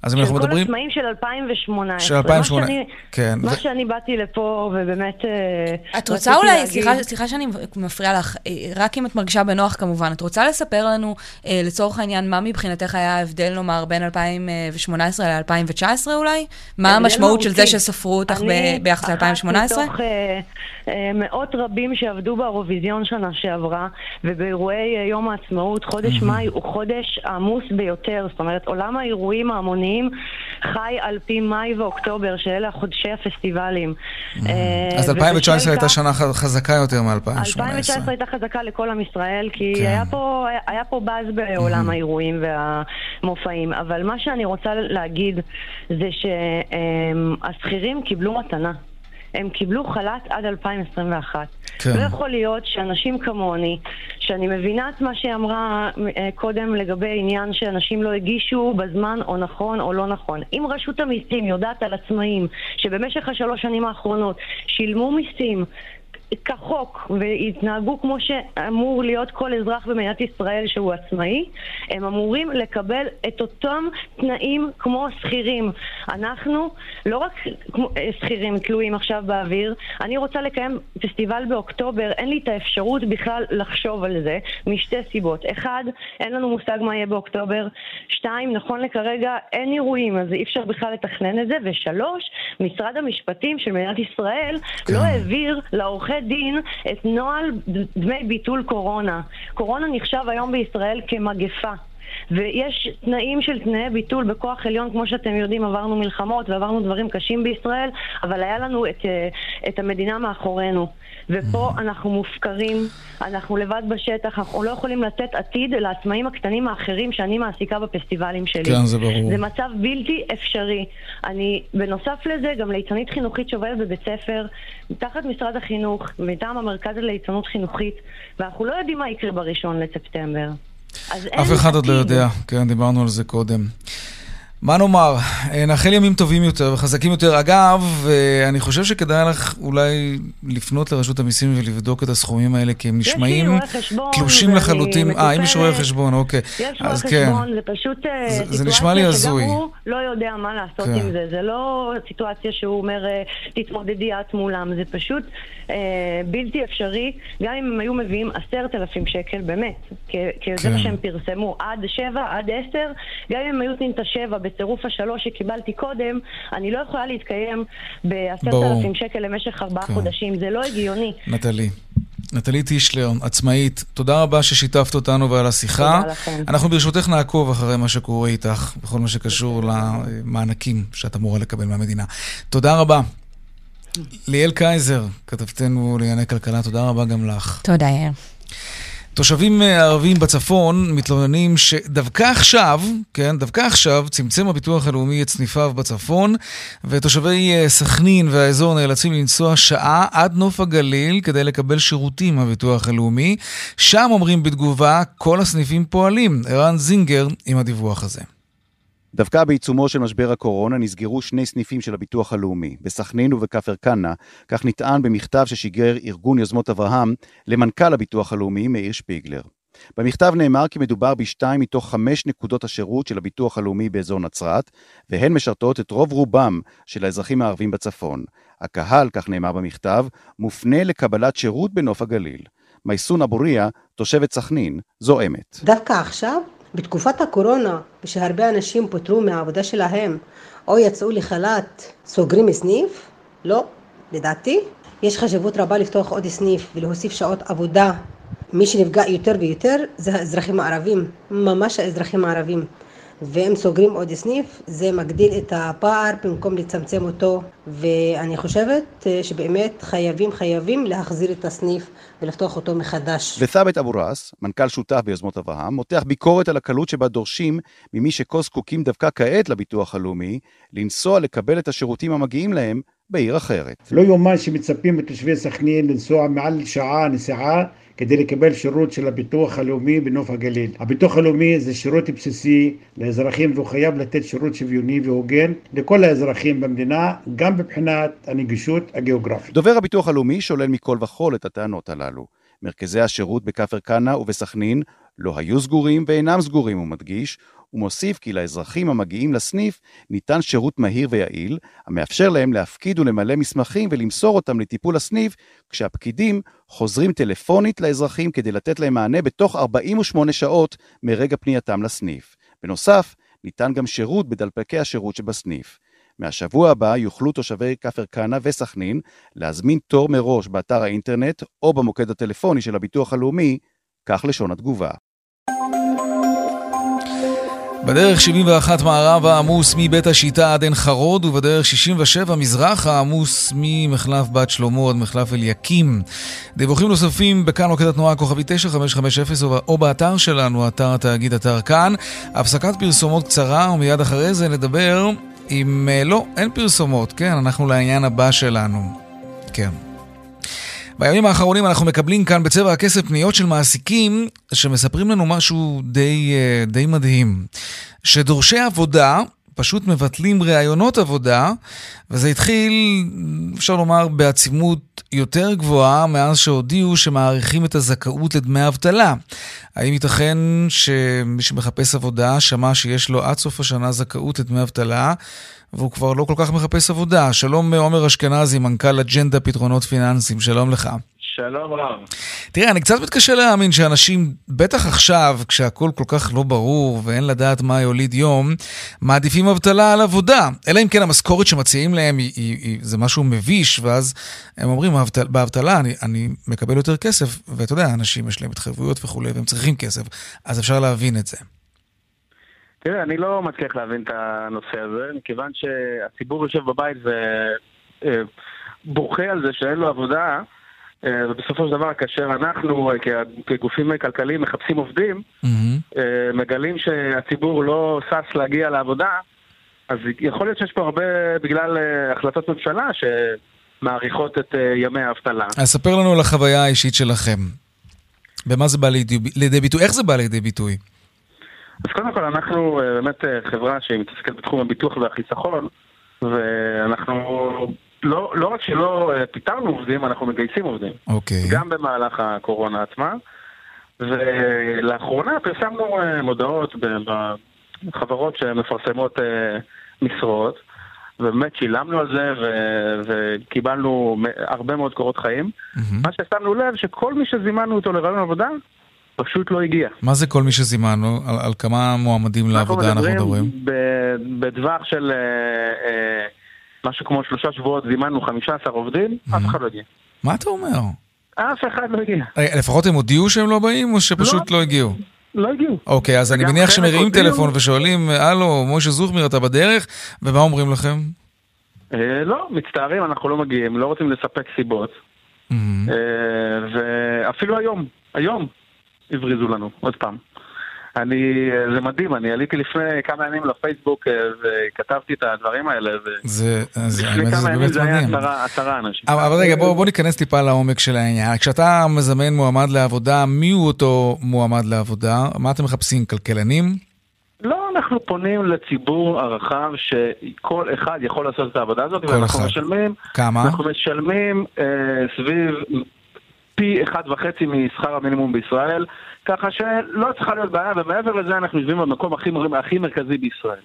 אז אם אנחנו של כל מדברים... עצמאים של 2018. של 2018, מה שאני- כן. מה ו- שאני באתי לפה, ובאמת... אה, את רוצה אולי, להגיד- סליחה, סליחה שאני מפריעה לך, אה, רק אם את מרגישה בנוח כמובן, את רוצה לספר לנו, אה, לצורך העניין, מה מבחינתך היה ההבדל, נאמר, בין 2018 ל-2019 אולי? מה הבדל המשמעות של זה. שספרו אותך ביחס ל-2018? אחת מתוך אה, אה, מאות רבים שעבדו באירוויזיון שנה שעברה, ובאירועי יום העצמאות, חודש מאי הוא חודש עמוס ביותר. זאת אומרת, עולם האירועים ההמוניים חי על פי מאי ואוקטובר, שאלה חודשי הפסטיבלים. אה, אז ובשל 2019 הייתה שנה חזקה יותר מ-2018. 2019 הייתה חזקה לכל עם ישראל, כי כן. היה, פה, היה, היה פה באז בעולם האירועים והמופעים. אבל מה שאני רוצה להגיד זה שהשכירים קיבלו מתנה. הם קיבלו חל"ת עד 2021. כן. לא יכול להיות שאנשים כמוני, שאני מבינה את מה שהיא אמרה אה, קודם לגבי עניין שאנשים לא הגישו בזמן או נכון או לא נכון. אם רשות המיסים יודעת על עצמאים שבמשך השלוש שנים האחרונות שילמו מיסים כחוק והתנהגו כמו שאמור להיות כל אזרח במדינת ישראל שהוא עצמאי, הם אמורים לקבל את אותם תנאים כמו שכירים. אנחנו לא רק אה, שכירים תלויים עכשיו באוויר, אני רוצה לקיים פסטיבל באוקטובר, אין לי את האפשרות בכלל לחשוב על זה, משתי סיבות. אחד, אין לנו מושג מה יהיה באוקטובר. שתיים, נכון לכרגע אין אירועים, אז אי אפשר בכלל לתכנן את זה. ושלוש, משרד המשפטים של מדינת ישראל כן. לא העביר לעורכי דין את נוהל דמי ביטול קורונה. קורונה נחשב היום בישראל כמגפה. ויש תנאים של תנאי ביטול בכוח עליון, כמו שאתם יודעים, עברנו מלחמות ועברנו דברים קשים בישראל, אבל היה לנו את, אה, את המדינה מאחורינו. ופה אנחנו מופקרים, אנחנו לבד בשטח, אנחנו לא יכולים לתת עתיד לעצמאים הקטנים האחרים שאני מעסיקה בפסטיבלים שלי. כן, זה ברור. זה מצב בלתי אפשרי. אני, בנוסף לזה, גם ליצנית חינוכית שעובדת בבית ספר, תחת משרד החינוך, מטעם המרכז לליצנות חינוכית, ואנחנו לא יודעים מה יקרה בראשון לספטמבר. אף אחד עוד לא. יודע, כן, דיברנו על זה קודם. מה נאמר? אה, נאחל ימים טובים יותר וחזקים יותר. אגב, אה, אני חושב שכדאי לך אולי לפנות לרשות המיסים ולבדוק את הסכומים האלה, כי הם נשמעים תלושים ואני לחלוטים. אה, אם יש רואה. חשבון, אוקיי. יש רואה כן. חשבון, זה פשוט אה, זה- זה נשמע לי הזוי. הוא לא יודע מה לעשות כן. עם זה. זה לא סיטואציה שהוא אומר, תתמודדי את מולם. זה פשוט אה, בלתי אפשרי, גם אם הם היו מביאים עשרת אלפים שקל, באמת, כי כי זה כן. מה שהם פרסמו, עד שבע, עד עשר, גם אם הם היו נותנים את השבע בצירוף השלוש שקיבלתי קודם, אני לא יכולה להתקיים בעשרת ברור. אלפים שקל למשך ארבעה כן. חודשים. זה לא הגיוני. נטלי. נטלי טישלר, עצמאית, תודה רבה ששיתפת אותנו ועל השיחה. תודה לכם. אנחנו ברשותך נעקוב אחרי מה שקורה איתך, בכל מה שקשור למענקים שאת אמורה לקבל מהמדינה. תודה רבה. ליאל קייזר, כתבתנו לענייני כלכלה, תודה רבה גם לך. תודה, יאיר. תושבים אה, ערבים בצפון מתלוננים שדווקא עכשיו, כן, דווקא עכשיו, צמצם הביטוח הלאומי את סניפיו בצפון, ותושבי אה, סכנין והאזור נאלצים לנסוע שעה עד נוף הגליל כדי לקבל שירותים מהביטוח הלאומי. שם אומרים בתגובה, כל הסניפים פועלים. ערן זינגר עם הדיווח הזה. דווקא בעיצומו של משבר הקורונה נסגרו שני סניפים של הביטוח הלאומי, בסכנין ובכפר כנא, כך נטען במכתב ששיגר ארגון יוזמות אברהם למנכ"ל הביטוח הלאומי מאיר שפיגלר. במכתב נאמר כי מדובר בשתיים מתוך חמש נקודות השירות של הביטוח הלאומי באזור נצרת, והן משרתות את רוב רובם של האזרחים הערבים בצפון. הקהל, כך נאמר במכתב, מופנה לקבלת שירות בנוף הגליל. מייסון אבוריה, תושבת סכנין, זועמת. דווקא עכשיו, בתקופת הקורונה, כשהרבה אנשים פוטרו מהעבודה שלהם או יצאו לחל"ת, סוגרים סניף? לא, לדעתי. יש חשיבות רבה לפתוח עוד סניף ולהוסיף שעות עבודה. מי שנפגע יותר ויותר זה האזרחים הערבים, ממש האזרחים הערבים. ואם סוגרים עוד סניף, זה מגדיל את הפער במקום לצמצם אותו, ואני חושבת אה, שבאמת חייבים חייבים להחזיר את הסניף ולפתוח אותו מחדש. ות'אבת אבו ראס, מנכ"ל שותף ביוזמות אברהם, מותח ביקורת על הקלות שבה דורשים ממי שכה זקוקים דווקא כעת לביטוח הלאומי, לנסוע לקבל את השירותים המגיעים להם בעיר אחרת. לא יאומן שמצפים מתושבי סכנין לנסוע מעל שעה נסיעה כדי לקבל שירות של הביטוח הלאומי בנוף הגליל. הביטוח הלאומי זה שירות בסיסי לאזרחים והוא חייב לתת שירות שוויוני והוגן לכל האזרחים במדינה, גם מבחינת הנגישות הגיאוגרפית. דובר הביטוח הלאומי שולל מכל וכול את הטענות הללו. מרכזי השירות בכפר כנא ובסכנין לא היו סגורים ואינם סגורים, הוא מדגיש, ומוסיף כי לאזרחים המגיעים לסניף ניתן שירות מהיר ויעיל, המאפשר להם להפקיד ולמלא מסמכים ולמסור אותם לטיפול הסניף, כשהפקידים חוזרים טלפונית לאזרחים כדי לתת להם מענה בתוך 48 שעות מרגע פנייתם לסניף. בנוסף, ניתן גם שירות בדלפקי השירות שבסניף. מהשבוע הבא יוכלו תושבי כפר כנא וסכנין להזמין תור מראש באתר האינטרנט או במוקד הטלפוני של הביטוח הלאומי, כך לשון התגובה. בדרך 71 מערבה עמוס מבית השיטה עד עין חרוד, ובדרך 67 מזרחה עמוס ממחלף בת שלמה עד מחלף אליקים. דיווחים נוספים בכאן מוקד התנועה כוכבי 9550 או באתר שלנו, אתר התאגיד, אתר כאן. הפסקת פרסומות קצרה, ומיד אחרי זה נדבר עם... אה, לא, אין פרסומות, כן, אנחנו לעניין הבא שלנו. כן. בימים האחרונים אנחנו מקבלים כאן בצבע הכסף פניות של מעסיקים שמספרים לנו משהו די, אה, די מדהים. שדורשי עבודה פשוט מבטלים ראיונות עבודה, וזה התחיל, אפשר לומר, בעצימות יותר גבוהה מאז שהודיעו שמאריכים את הזכאות לדמי אבטלה. האם ייתכן שמי שמחפש עבודה שמע שיש לו עד סוף השנה זכאות לדמי אבטלה, והוא כבר לא כל כך מחפש עבודה? שלום עומר אשכנזי, מנכ"ל אג'נדה פתרונות פיננסיים, שלום לך. שלום רב. תראה, אני קצת מתקשה להאמין שאנשים, בטח עכשיו, כשהכול כל כך לא ברור ואין לדעת מה יוליד יום, מעדיפים אבטלה על עבודה. אלא אם כן המשכורת שמציעים להם היא, היא, היא, זה משהו מביש, ואז הם אומרים, באבטלה אני, אני מקבל יותר כסף, ואתה יודע, אנשים יש להם התחייבויות וכולי, והם צריכים כסף, אז אפשר להבין את זה. תראה, אני לא מצליח להבין את הנושא הזה, מכיוון שהציבור יושב בבית ובוכה על זה שאין לו עבודה, אה, ובסופו של דבר, כאשר אנחנו כגופים כלכליים מחפשים עובדים, mm-hmm. מגלים שהציבור לא שש להגיע לעבודה, אז יכול להיות שיש פה הרבה בגלל אה, החלטות ממשלה שמאריכות את ימי האבטלה. אז ספר לנו על החוויה האישית שלכם. במה זה בא לידי, לידי ביטוי? איך זה בא לידי ביטוי? אז קודם כל, אנחנו באמת חברה שמתעסקת בתחום הביטוח והחיסכון, ואנחנו לא, לא רק שלא אה, פיטרנו עובדים, אנחנו מגייסים עובדים. אוקיי. גם במהלך הקורונה עצמה. ולאחרונה פרסמנו אה, מודעות בחברות שמפרסמות אה, משרות, ובאמת שילמנו על זה ו- וקיבלנו הרבה מאוד קורות חיים. Mm-hmm. מה ששמנו לב, שכל מי שזימנו אותו לרעיון עבודה, פשוט לא הגיע. מה זה כל מי שזימנו? על, על כמה מועמדים לעבודה אנחנו מדברים? אנחנו מדברים בטווח של... אה, אה, משהו כמו שלושה שבועות זימנו 15 עובדים, אף אחד לא הגיע. מה אתה אומר? אף אחד לא הגיע. לפחות הם הודיעו שהם לא באים, או שפשוט לא, לא הגיעו? לא הגיעו. אוקיי, אז אני מניח שמרימים טלפון ושואלים, הלו, משה זוכמיר, אתה בדרך? ומה אומרים לכם? אה, לא, מצטערים, אנחנו לא מגיעים, לא רוצים לספק סיבות. אה, ואפילו היום, היום הבריזו לנו, עוד פעם. אני, זה מדהים, אני עליתי לפני כמה ימים לפייסבוק אה, וכתבתי את הדברים האלה. זה, זה, לפני כמה ימים זה היה עשרה, עשרה אנשים. אבל, אבל רגע, בוא, בוא ניכנס טיפה לעומק של העניין. כשאתה מזמן מועמד לעבודה, מי הוא אותו מועמד לעבודה? מה אתם מחפשים, כלכלנים? לא, אנחנו פונים לציבור הרחב שכל אחד יכול לעשות את העבודה הזאת, ואנחנו אחד. משלמים, כמה? אנחנו משלמים אה, סביב פי אחד וחצי משכר המינימום בישראל, ככה שלא צריכה להיות בעיה, ומעבר לזה אנחנו יושבים במקום הכי, הכי מרכזי בישראל.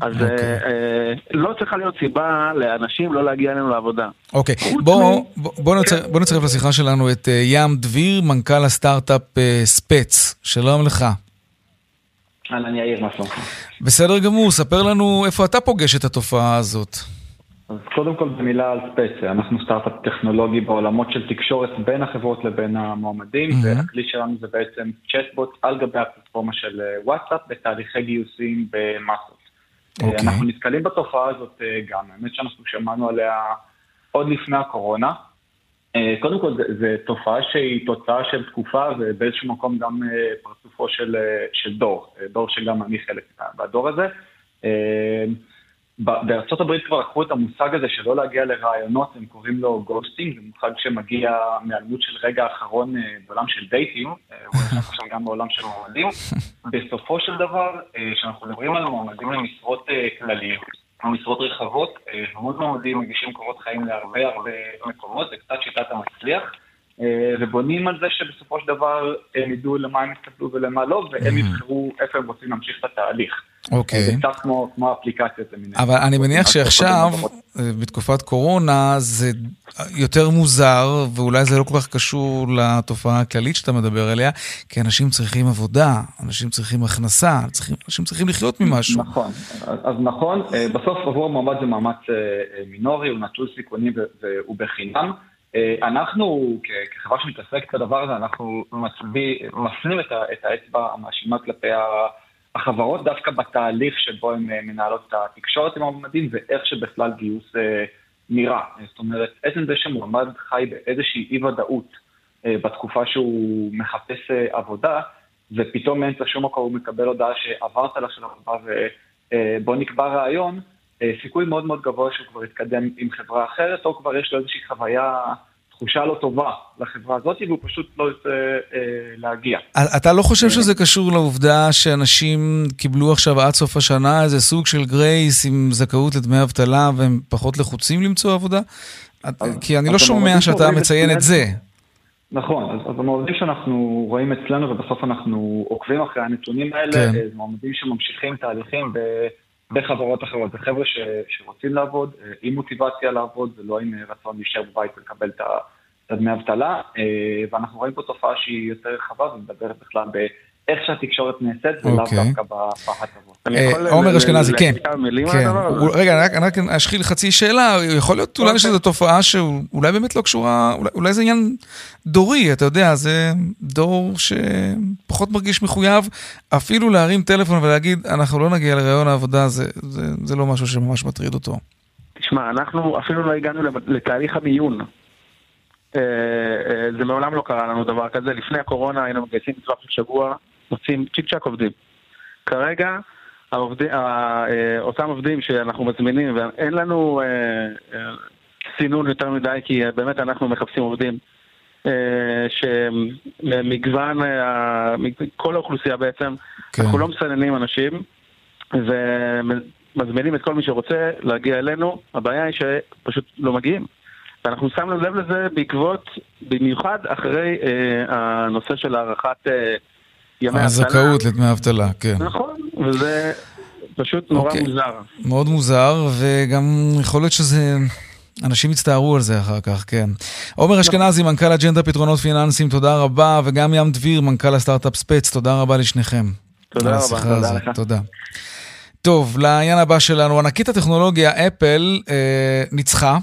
אז okay. אוקיי. אה, אה, לא צריכה להיות סיבה לאנשים לא להגיע אלינו לעבודה. אוקיי, okay. בואו בוא, נצרף לשיחה שלנו את uh, ים דביר, מנכ"ל הסטארט-אפ ספייס. שלום לך. אהלן יאיר, מה שלומך? בסדר גמור, ספר לנו איפה אתה פוגש את התופעה הזאת. אז קודם כל במילה על ספייס, אנחנו סטארט-אפ טכנולוגי בעולמות של תקשורת בין החברות לבין המועמדים, mm-hmm. והכלי שלנו זה בעצם צ'טבוט על גבי הפלטפורמה של וואטסאפ בתהליכי גיוסים במאסות. Okay. אוקיי. אנחנו נתקלים בתופעה הזאת אה, גם, האמת שאנחנו שמענו עליה עוד לפני הקורונה. אה, קודם כל, זו תופעה שהיא תוצאה של תקופה ובאיזשהו מקום גם אה, פרצופו של, של דור, דור שגם אני חלק מהדור הזה. בארצות הברית כבר לקחו את המושג הזה של לא להגיע לראיונות, הם קוראים לו ghosting, זה מושג שמגיע מהיעלמות של רגע האחרון אה, בעולם של דייטים, אה, הוא נכנס [laughs] עכשיו גם בעולם של מועמדים. בסופו של דבר, אה, כשאנחנו מדברים על מועמדים למשרות כלליות, או משרות רחבות, המון מועמדים מגישים קורות חיים להרבה הרבה מקומות, זה קצת שיטת המצליח. ובונים על זה שבסופו של דבר הם ידעו למה הם יתקבלו ולמה לא, והם mm. יבחרו איפה הם רוצים להמשיך את התהליך. אוקיי. זה קצת כמו, כמו אפליקציות למיניהן. אבל אני מניח שעכשיו, אה, בתקופת קורונה, זה יותר מוזר, ואולי זה לא כל כך קשור לתופעה הכללית שאתה מדבר עליה, כי אנשים צריכים עבודה, אנשים צריכים הכנסה, צריכים, אנשים צריכים לחיות ממשהו. נכון, אז נכון, אה, בסוף עבור המועמד זה מאמץ אה, מינורי, הוא נטול סיכונים והוא בחינם. אנחנו, כחברה שמתעסקת בדבר הזה, אנחנו מפנים את האצבע המאשימה כלפי. החברות דווקא בתהליך שבו הן אה, מנהלות את התקשורת עם המועמדים ואיך שבכלל גיוס אה, נראה. זאת אומרת, עצם זה שמועמד חי באיזושהי אי ודאות אה, בתקופה שהוא מחפש אה, עבודה, ופתאום מאמצע שום מקום הוא מקבל הודעה שעברת לשלב הבא ובוא אה, נקבע רעיון, אה, סיכוי מאוד מאוד גבוה שהוא כבר יתקדם עם חברה אחרת, או כבר יש לו איזושהי חוויה תחושה לא טובה לחברה הזאת, והוא פשוט לא יוצא אה, להגיע. אתה לא חושב שזה קשור לעובדה שאנשים קיבלו עכשיו עד סוף השנה איזה סוג של גרייס עם זכאות לדמי אבטלה והם פחות לחוצים למצוא עבודה? כי אני לא שומע שאתה מציין את זה. נכון, אז, אז המועמדים שאנחנו רואים אצלנו, ובסוף אנחנו עוקבים אחרי הנתונים האלה, כן. זה מועמדים שממשיכים תהליכים ב... בחברות אחרות. זה חבר'ה שרוצים לעבוד, אה, עם מוטיבציה לעבוד, ולא עם אה, רצון להישאר בבית ולקבל את הדמי אבטלה, אה, ואנחנו רואים פה תופעה שהיא יותר רחבה ומדברת בכלל באיך שהתקשורת נעשית, ולאו אוקיי. דווקא בהטבות. עומר אשכנזי, כן. כן. רגע, אני רק אשחיל חצי שאלה, יכול להיות אולי אוקיי. שזו תופעה שאולי באמת לא קשורה, אולי זה עניין דורי, אתה יודע, זה דור שפחות מרגיש מחויב אפילו להרים טלפון ולהגיד, אנחנו לא נגיע לרעיון העבודה, זה לא משהו שממש מטריד אותו. תשמע, אנחנו אפילו לא הגענו לתהליך המיון. אה, אה, זה מעולם לא קרה לנו דבר כזה. לפני הקורונה היינו מגייסים בטווח של שבוע, מוצאים צ'יק צ'אק עובדים. כרגע, העובדים, אה, אותם עובדים שאנחנו מזמינים, ואין לנו סינון יותר מדי, כי באמת אנחנו מחפשים עובדים שמגוון, כל האוכלוסייה בעצם, כן. אנחנו לא מסננים אנשים, ומזמינים את כל מי שרוצה להגיע אלינו, הבעיה היא שפשוט לא מגיעים. ואנחנו שמנו לב לזה בעקבות, במיוחד אחרי אה, הנושא של הארכת אה, ימי אבטלה. הזכאות לדמי אבטלה, כן. נכון, וזה פשוט נורא אוקיי. מוזר. מאוד מוזר, וגם יכול להיות שזה... אנשים יצטערו על זה אחר כך, כן. עומר נכון. אשכנזי, מנכ"ל אג'נדה פתרונות פיננסיים, תודה רבה, וגם ים דביר, מנכ"ל הסטארט-אפ ספץ, תודה רבה לשניכם. תודה רבה, תודה לך. תודה. טוב, לעניין הבא שלנו, ענקית הטכנולוגיה אפל אה, ניצחה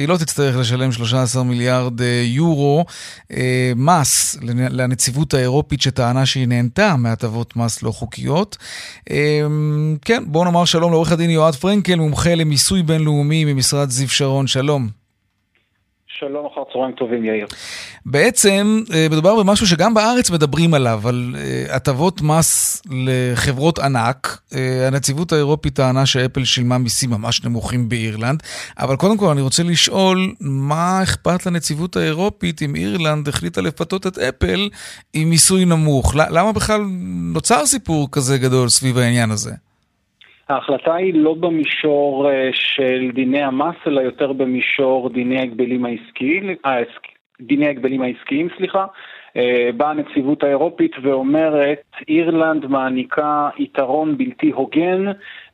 היא לא תצטרך לשלם 13 מיליארד אה, יורו אה, מס לנציבות האירופית שטענה שהיא נהנתה מהטבות מס לא חוקיות. אה, כן, בואו נאמר שלום לעורך הדין יועד פרנקל, מומחה למיסוי בינלאומי ממשרד זיו שרון, שלום. שלום, אחר צהריים טובים, יאיר. בעצם אה, מדובר במשהו שגם בארץ מדברים עליו, על אה, הטבות מס לחברות ענק. אה, הנציבות האירופית טענה שאפל שילמה מיסים ממש נמוכים באירלנד, אבל קודם כל אני רוצה לשאול, מה אכפת לנציבות האירופית אם אירלנד החליטה לפתות את אפל עם מיסוי נמוך? למה בכלל נוצר סיפור כזה גדול סביב העניין הזה? ההחלטה היא לא במישור אה, של דיני המס, אלא יותר במישור דיני ההגבלים העסקיים, דיני ההגבלים העסקיים, סליחה, באה הנציבות האירופית ואומרת, אירלנד מעניקה יתרון בלתי הוגן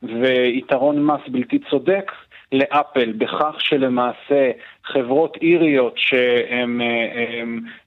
ויתרון מס בלתי צודק לאפל, בכך שלמעשה חברות איריות שהן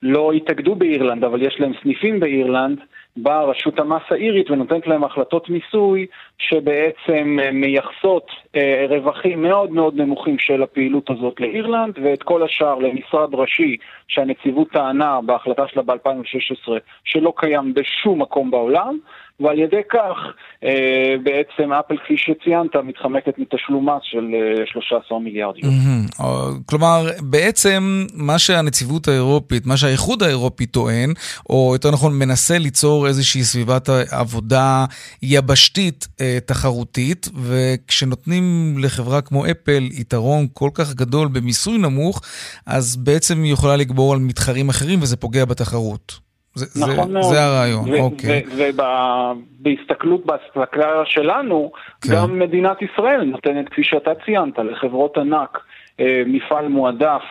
לא התאגדו באירלנד, אבל יש להן סניפים באירלנד, באה רשות המס האירית ונותנת להם החלטות מיסוי שבעצם מייחסות אה, רווחים מאוד מאוד נמוכים של הפעילות הזאת לאירלנד ואת כל השאר למשרד ראשי שהנציבות טענה בהחלטה שלה ב-2016 שלא קיים בשום מקום בעולם ועל ידי כך אה, בעצם אפל, כפי שציינת, מתחמקת מתשלום מס של אה, 13 מיליארד יורו. Mm-hmm. כלומר, בעצם מה שהנציבות האירופית, מה שהאיחוד האירופי טוען, או יותר נכון מנסה ליצור איזושהי סביבת עבודה יבשתית אה, תחרותית, וכשנותנים לחברה כמו אפל יתרון כל כך גדול במיסוי נמוך, אז בעצם היא יכולה לגבור על מתחרים אחרים וזה פוגע בתחרות. זה, נכון זה, מאוד. זה הרעיון, ו- אוקיי. ובהסתכלות, בהסתכלה שלנו, כן. גם מדינת ישראל נותנת, כפי שאתה ציינת, לחברות ענק, אה, מפעל מועדף.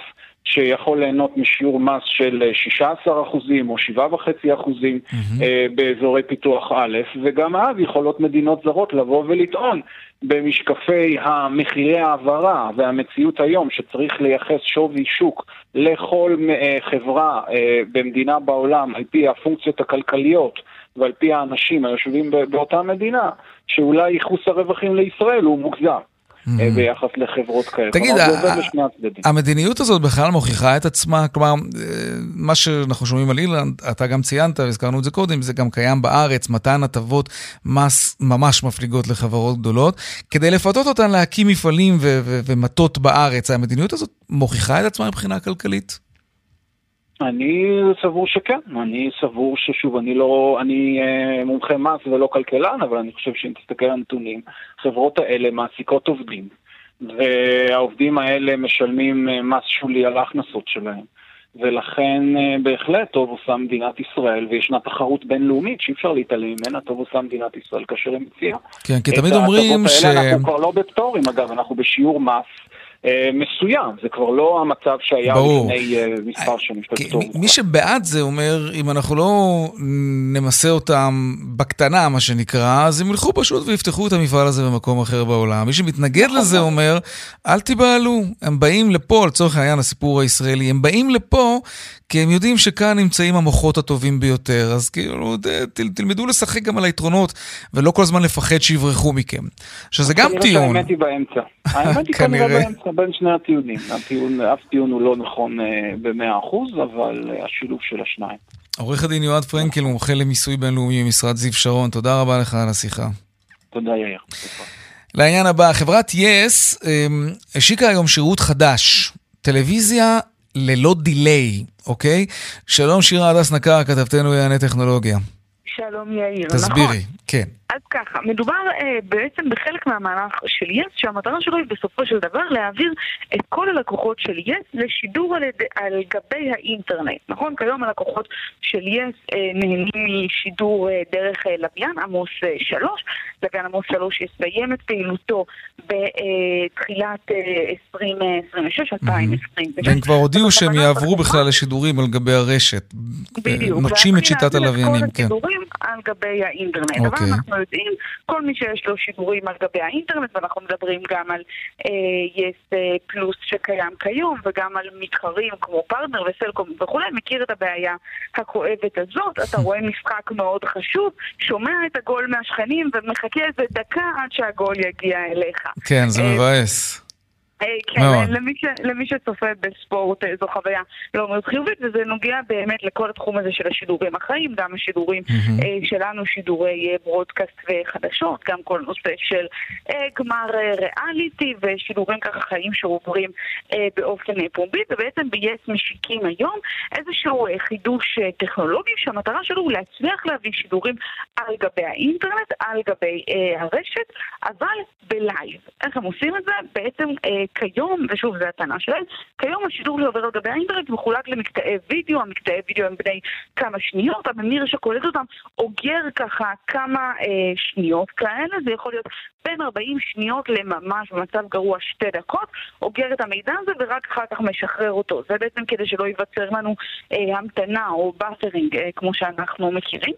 שיכול ליהנות משיעור מס של 16% או 7.5% mm-hmm. באזורי פיתוח א', וגם אז יכולות מדינות זרות לבוא ולטעון במשקפי המחירי העברה והמציאות היום שצריך לייחס שווי שוק לכל אה, חברה אה, במדינה בעולם על פי הפונקציות הכלכליות ועל פי האנשים היושבים באותה מדינה, שאולי ייחוס הרווחים לישראל הוא מוגזם. Mm-hmm. ביחס לחברות כאלה. תגיד, המדיניות הזאת בכלל מוכיחה את עצמה? כלומר, אה, מה שאנחנו שומעים על אילנד, אתה גם ציינת, והזכרנו את זה קודם, זה גם קיים בארץ, מתן הטבות מס ממש מפליגות לחברות גדולות, כדי לפתות אותן להקים מפעלים ומטות בארץ. המדיניות הזאת מוכיחה את עצמה מבחינה כלכלית? אני סבור שכן, אני סבור ששוב, אני לא, אני אה, מומחה מס ולא כלכלן, אבל אני חושב שאם תסתכל על הנתונים, החברות האלה מעסיקות עובדים, והעובדים האלה משלמים אה, מס שולי על ההכנסות שלהם. ולכן אה, בהחלט טוב עושה מדינת ישראל, וישנה תחרות בינלאומית שאי אפשר להתעלם ממנה, טוב עושה מדינת ישראל כאשר היא מציעה. כן, כי תמיד אומרים ש... אנחנו כבר לא בפטורים אגב, אנחנו בשיעור מס מסוים, זה כבר לא המצב שהיה ברור. לפני אה, מספר שנים. מי שבעד זה אומר, אם אנחנו לא נמסה אותם בקטנה, מה שנקרא, אז הם ילכו פשוט ויפתחו את המפעל הזה במקום אחר בעולם. מי שמתנגד נכון. לזה אומר, אל תיבהלו, הם באים לפה, לצורך העניין הסיפור הישראלי, הם באים לפה כי הם יודעים שכאן נמצאים המוחות הטובים ביותר, אז כאילו, ת, תלמדו לשחק גם על היתרונות, ולא כל הזמן לפחד שיברחו מכם. שזה גם טיעון. האמת היא באמצע. האמת היא כנראה באמצע בין שני הטיעונים. הטיעון, אף טיעון הוא לא נכון אה, במאה אחוז, אבל אה, השילוב של השניים. עורך הדין יועד פרנקל, מומחה למיסוי בינלאומי ממשרד זיו שרון, תודה רבה לך על השיחה. תודה יאיר. לעניין הבא, חברת yes, אמ, השיקה היום שירות חדש, טלוויזיה ללא delay, אוקיי? שלום שירה הדס נקר, כתבתנו לענייני טכנולוגיה. שלום יאיר, תסבירי, נכון. כן. אז ככה, מדובר אה, בעצם בחלק מהמהלך של יס, שהמטרה שלו היא בסופו של דבר להעביר את כל הלקוחות של יס לשידור על, על גבי האינטרנט, נכון? כיום הלקוחות של יס אה, נהנים משידור אה, דרך אה, לוויין עמוס אה, 3, לוויין עמוס 3 יסיים את פעילותו בתחילת אה, 2026, 2026. והם כבר הודיעו שהם יעברו בכלל לשידורים על גבי הרשת. בדיוק. נוטשים את שיטת הלוויינים, כן. כל השידורים על גבי האינטרנט. אוקיי. אבל אנחנו יודעים, כל מי שיש לו שידורים על גבי האינטרנט, ואנחנו מדברים גם על yes uh, פלוס שקיים כיום, וגם על מתחרים כמו פרטנר וסלקום וכולי, מכיר את הבעיה הכואבת הזאת. אתה [laughs] רואה משחק מאוד חשוב, שומע את הגול מהשכנים ומחכה איזה דקה עד שהגול יגיע אליך. כן, זה אה, מבאס. אה, כן, למי, ש, למי שצופה בספורט אה, זו חוויה לא מאוד חיובית וזה נוגע באמת לכל התחום הזה של השידורים החיים, גם השידורים mm-hmm. שלנו, שידורי broadcast וחדשות, גם כל נושא של גמר ריאליטי ושידורים ככה חיים שעוברים באופן פומבי ובעצם ב-yes משיקים היום איזשהו חידוש טכנולוגי שהמטרה שלו הוא להצליח להביא שידורים על גבי האינטרנט, על גבי הרשת, אבל ב live. איך הם עושים את זה? בעצם כיום, ושוב, זו הטענה שלהם, כיום השידור שעובר על גבי האינטרנט מחולק למקטעי וידאו, המקטעי וידאו הם בני כמה שניות, הממיר שקולט אותם אוגר ככה כמה אה, שניות כאלה, זה יכול להיות בין 40 שניות לממש במצב גרוע שתי דקות, אוגר את המידע הזה ורק אחר כך משחרר אותו. זה בעצם כדי שלא ייווצר לנו אה, המתנה או buffering אה, כמו שאנחנו מכירים.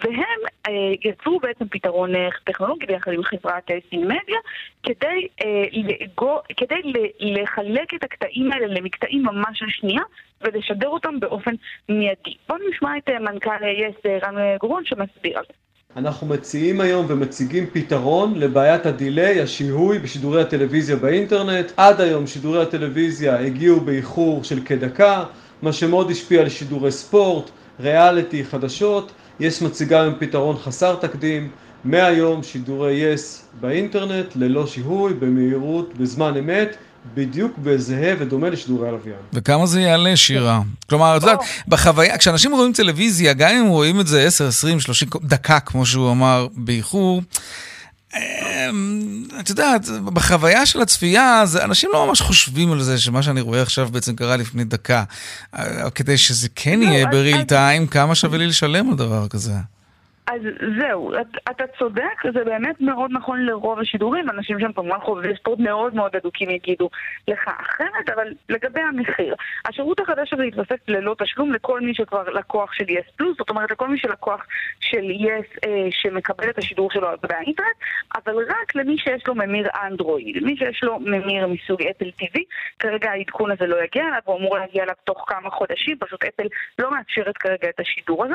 והם אה, יצרו בעצם פתרון אה, טכנולוגי ביחד עם חברת אה, Synamedia כדי, אה, לגו, כדי לחלק את הקטעים האלה למקטעים ממש של שנייה ולשדר אותם באופן מיידי. בואו נשמע את אה, מנכ"ל yes אה, רן גורון שמסביר על זה. אנחנו מציעים היום ומציגים פתרון לבעיית ה delay, השיהוי בשידורי הטלוויזיה באינטרנט. עד היום שידורי הטלוויזיה הגיעו באיחור של כדקה, מה שמאוד השפיע על שידורי ספורט, ריאליטי, חדשות. yes מציגה היום פתרון חסר תקדים, מהיום שידורי יס באינטרנט ללא שיהוי, במהירות, בזמן אמת. בדיוק בזהה ודומה לשידורי הלוויין. וכמה זה יעלה, שירה? כלומר, את יודעת, בחוויה, כשאנשים רואים טלוויזיה, גם אם רואים את זה 10, 20, 30 דקה, כמו שהוא אמר, באיחור, אמ, את יודעת, בחוויה של הצפייה, זה, אנשים לא ממש חושבים על זה שמה שאני רואה עכשיו בעצם קרה לפני דקה. אה, כדי שזה כן לא, יהיה בריל טיים, כמה שווה לי לשלם על דבר כזה? אז זהו, אתה צודק, זה באמת מאוד נכון לרוב השידורים, אנשים שהם כמובן חובבי ספורט מאוד מאוד אדוקים יגידו לך אחרת, אבל לגבי המחיר, השירות החדש הזה יתווסף ללא תשלום לכל מי שכבר לקוח של יס פלוס, זאת אומרת לכל מי שלקוח של יס אה, שמקבל את השידור שלו באינטרנט, אבל רק למי שיש לו ממיר אנדרואיד, מי שיש לו ממיר מסוג אפל TV, כרגע העדכון הזה לא יגיע אליו, הוא אמור להגיע אליו תוך כמה חודשים, פשוט אפל לא מאפשרת כרגע את השידור הזה.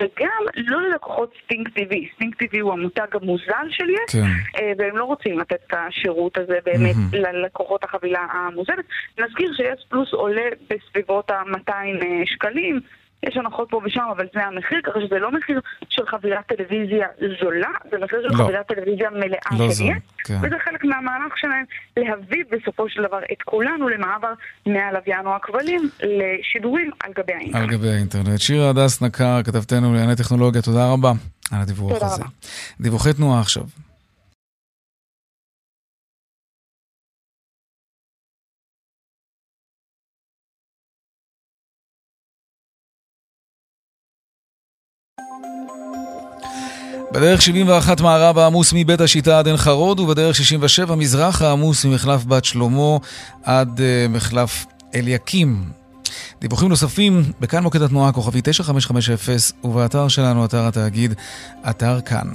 וגם לא ללקוחות Sting TV. Sting TV הוא המותג המוזל של yes, כן. אה, והם לא רוצים לתת את השירות הזה באמת mm-hmm. ללקוחות החבילה המוזלת. נזכיר ש yes פלוס עולה בסביבות ה-200 אה, שקלים. יש הנחות פה ושם, אבל זה המחיר, ככה שזה לא מחיר של חבילת טלוויזיה זולה, זה מחיר של לא. חבילת טלוויזיה מלאה לא של כן. וזה חלק מהמהלך שלהם להביא בסופו של דבר את כולנו למעבר מהלוויין או הכבלים לשידורים על גבי האינטרנט. על גבי האינטרנט. שירה הדס נקר, כתבתנו לענייני טכנולוגיה, תודה רבה על הדיווח הזה. רבה. דיווחי תנועה עכשיו. בדרך 71 מערב העמוס מבית השיטה עד עין חרוד, ובדרך 67 מזרח העמוס ממחלף בת שלמה עד uh, מחלף אליקים. דיווחים נוספים בכאן מוקד התנועה הכוכבי 9550 ובאתר שלנו, אתר התאגיד, אתר כאן.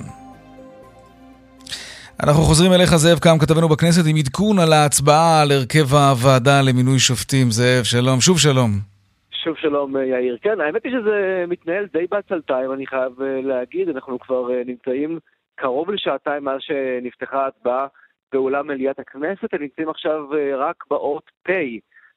אנחנו חוזרים אליך, זאב קם, כתבנו בכנסת, עם עדכון על ההצבעה על הרכב הוועדה למינוי שופטים. זאב, שלום. שוב שלום. שוב שלום אה, יאיר. כן, האמת היא שזה מתנהל די בעצלתיים, אני חייב אה, להגיד. אנחנו כבר אה, נמצאים קרוב לשעתיים מאז שנפתחה ההצבעה באולם מליאת הכנסת. הם נמצאים עכשיו רק באות פ'.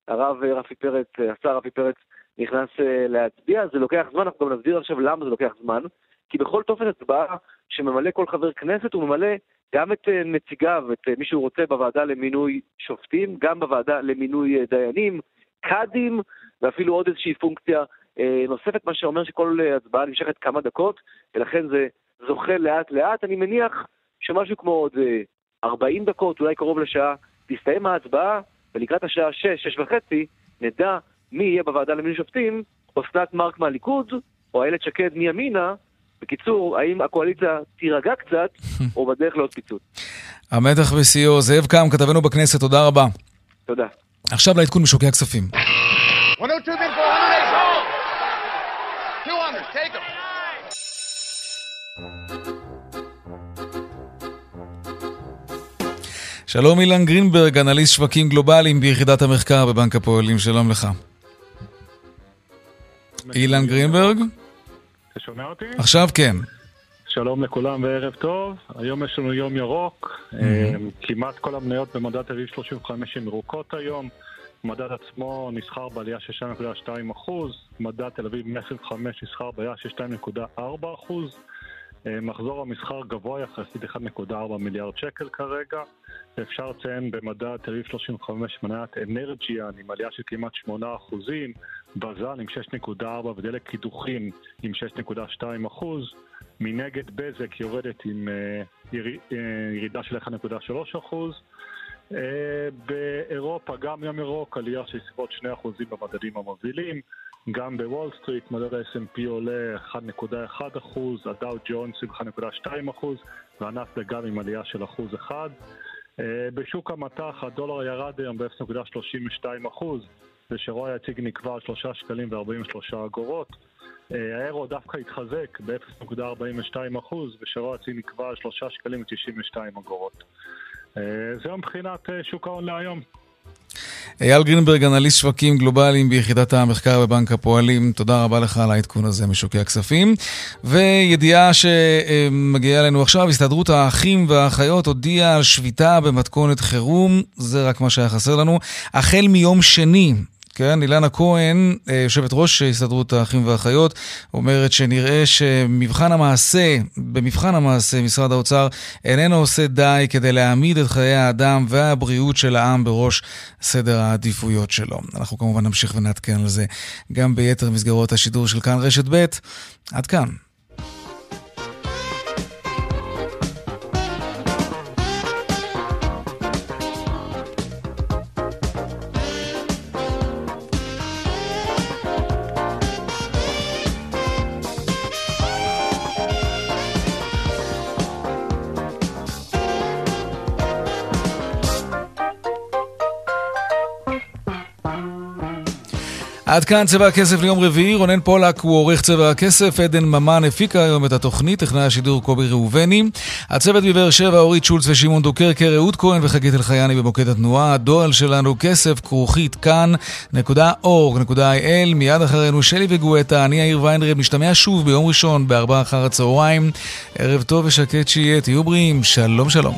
הרב רפי פרץ, השר רפי פרץ, נכנס להצביע. זה לוקח זמן, אנחנו גם נסביר עכשיו למה זה לוקח זמן. כי בכל טופס הצבעה שממלא כל חבר כנסת, הוא ממלא גם את נציגיו, את מי שהוא רוצה בוועדה למינוי שופטים, גם בוועדה למינוי דיינים, קאדים, ואפילו עוד איזושהי פונקציה אה, נוספת, מה שאומר שכל אה, הצבעה נמשכת כמה דקות, ולכן זה זוכה לאט לאט. אני מניח שמשהו כמו עוד אה, 40 דקות, אולי קרוב לשעה, תסתיים ההצבעה, ולקראת השעה 6, 6 וחצי, נדע מי יהיה בוועדה למינוי שופטים, אסנת מארק מהליכוד, או איילת שקד מימינה. בקיצור, האם הקואליציה תירגע קצת, [laughs] או בדרך לעוד פיצוץ? המתח בשיאו. זאב קם, כתבנו בכנסת, תודה רבה. תודה. עכשיו לעדכון משוקי הכספים. 102 bid for 108. 200, take them. שלום אילן גרינברג, אנליסט שווקים גלובליים ביחידת המחקר בבנק הפועלים, שלום לך. אילן גרינברג? אתה שומע אותי? עכשיו כן. שלום לכולם וערב טוב. היום יש לנו יום ירוק. Mm-hmm. כמעט כל המניות במדד תל 35 הן ירוקות היום. מדד עצמו נסחר בעלייה של 2.2%, מדד תל אביב 125 נסחר בעלייה של 2.4%, אה, מחזור המסחר גבוה יחסית 1.4 מיליארד שקל כרגע. אפשר לציין במדד תל אביב 35 מניית אנרג'יאן עם עלייה של כמעט 8%, בז"ן עם 6.4 ודלק קידוחים עם 6.2%. מנגד בזק יורדת עם אה, אה, ירידה של 1.3%. באירופה גם יום ירוק, עלייה של סביבות 2% במדדים המובילים. גם בוול סטריט מדד ה-S&P עולה 1.1%, הדאו ג'ונס עם 1.2% והנאסדק גם עם עלייה של 1%. בשוק המטח הדולר ירד היום ב-0.32% ושרוע היציג נקבע על 3 שקלים ו-43 אגורות. האירו דווקא התחזק ב-0.42% ושרוע היציג נקבע על 3 שקלים ו-92 אגורות. זהו מבחינת שוק ההון להיום. אייל גרינברג, אנליסט שווקים גלובליים ביחידת המחקר בבנק הפועלים, תודה רבה לך על העדכון הזה משוקי הכספים. וידיעה שמגיעה אלינו עכשיו, הסתדרות האחים והאחיות הודיעה על שביתה במתכונת חירום, זה רק מה שהיה חסר לנו. החל מיום שני, כן, אילנה כהן, אה, יושבת ראש הסתדרות האחים והאחיות, אומרת שנראה שמבחן המעשה, במבחן המעשה, משרד האוצר איננו עושה די כדי להעמיד את חיי האדם והבריאות של העם בראש סדר העדיפויות שלו. אנחנו כמובן נמשיך ונעדכן על זה גם ביתר מסגרות השידור של כאן רשת ב'. עד כאן. עד כאן צבע הכסף ליום רביעי, רונן פולק הוא עורך צבע הכסף, עדן ממן הפיקה היום את התוכנית, טכנאי השידור קובי ראובני. הצוות בבאר שבע, אורית שולץ ושמעון דוקרקר, אהוד כהן וחגית אלחייני במוקד התנועה. הדואל שלנו כסף כרוכית כאן.org.il מיד אחרינו שלי וגואטה, אני יאיר ויינרב, נשתמע שוב ביום ראשון בארבעה אחר הצהריים. ערב טוב ושקט שיהיה, תהיו בריאים, שלום שלום.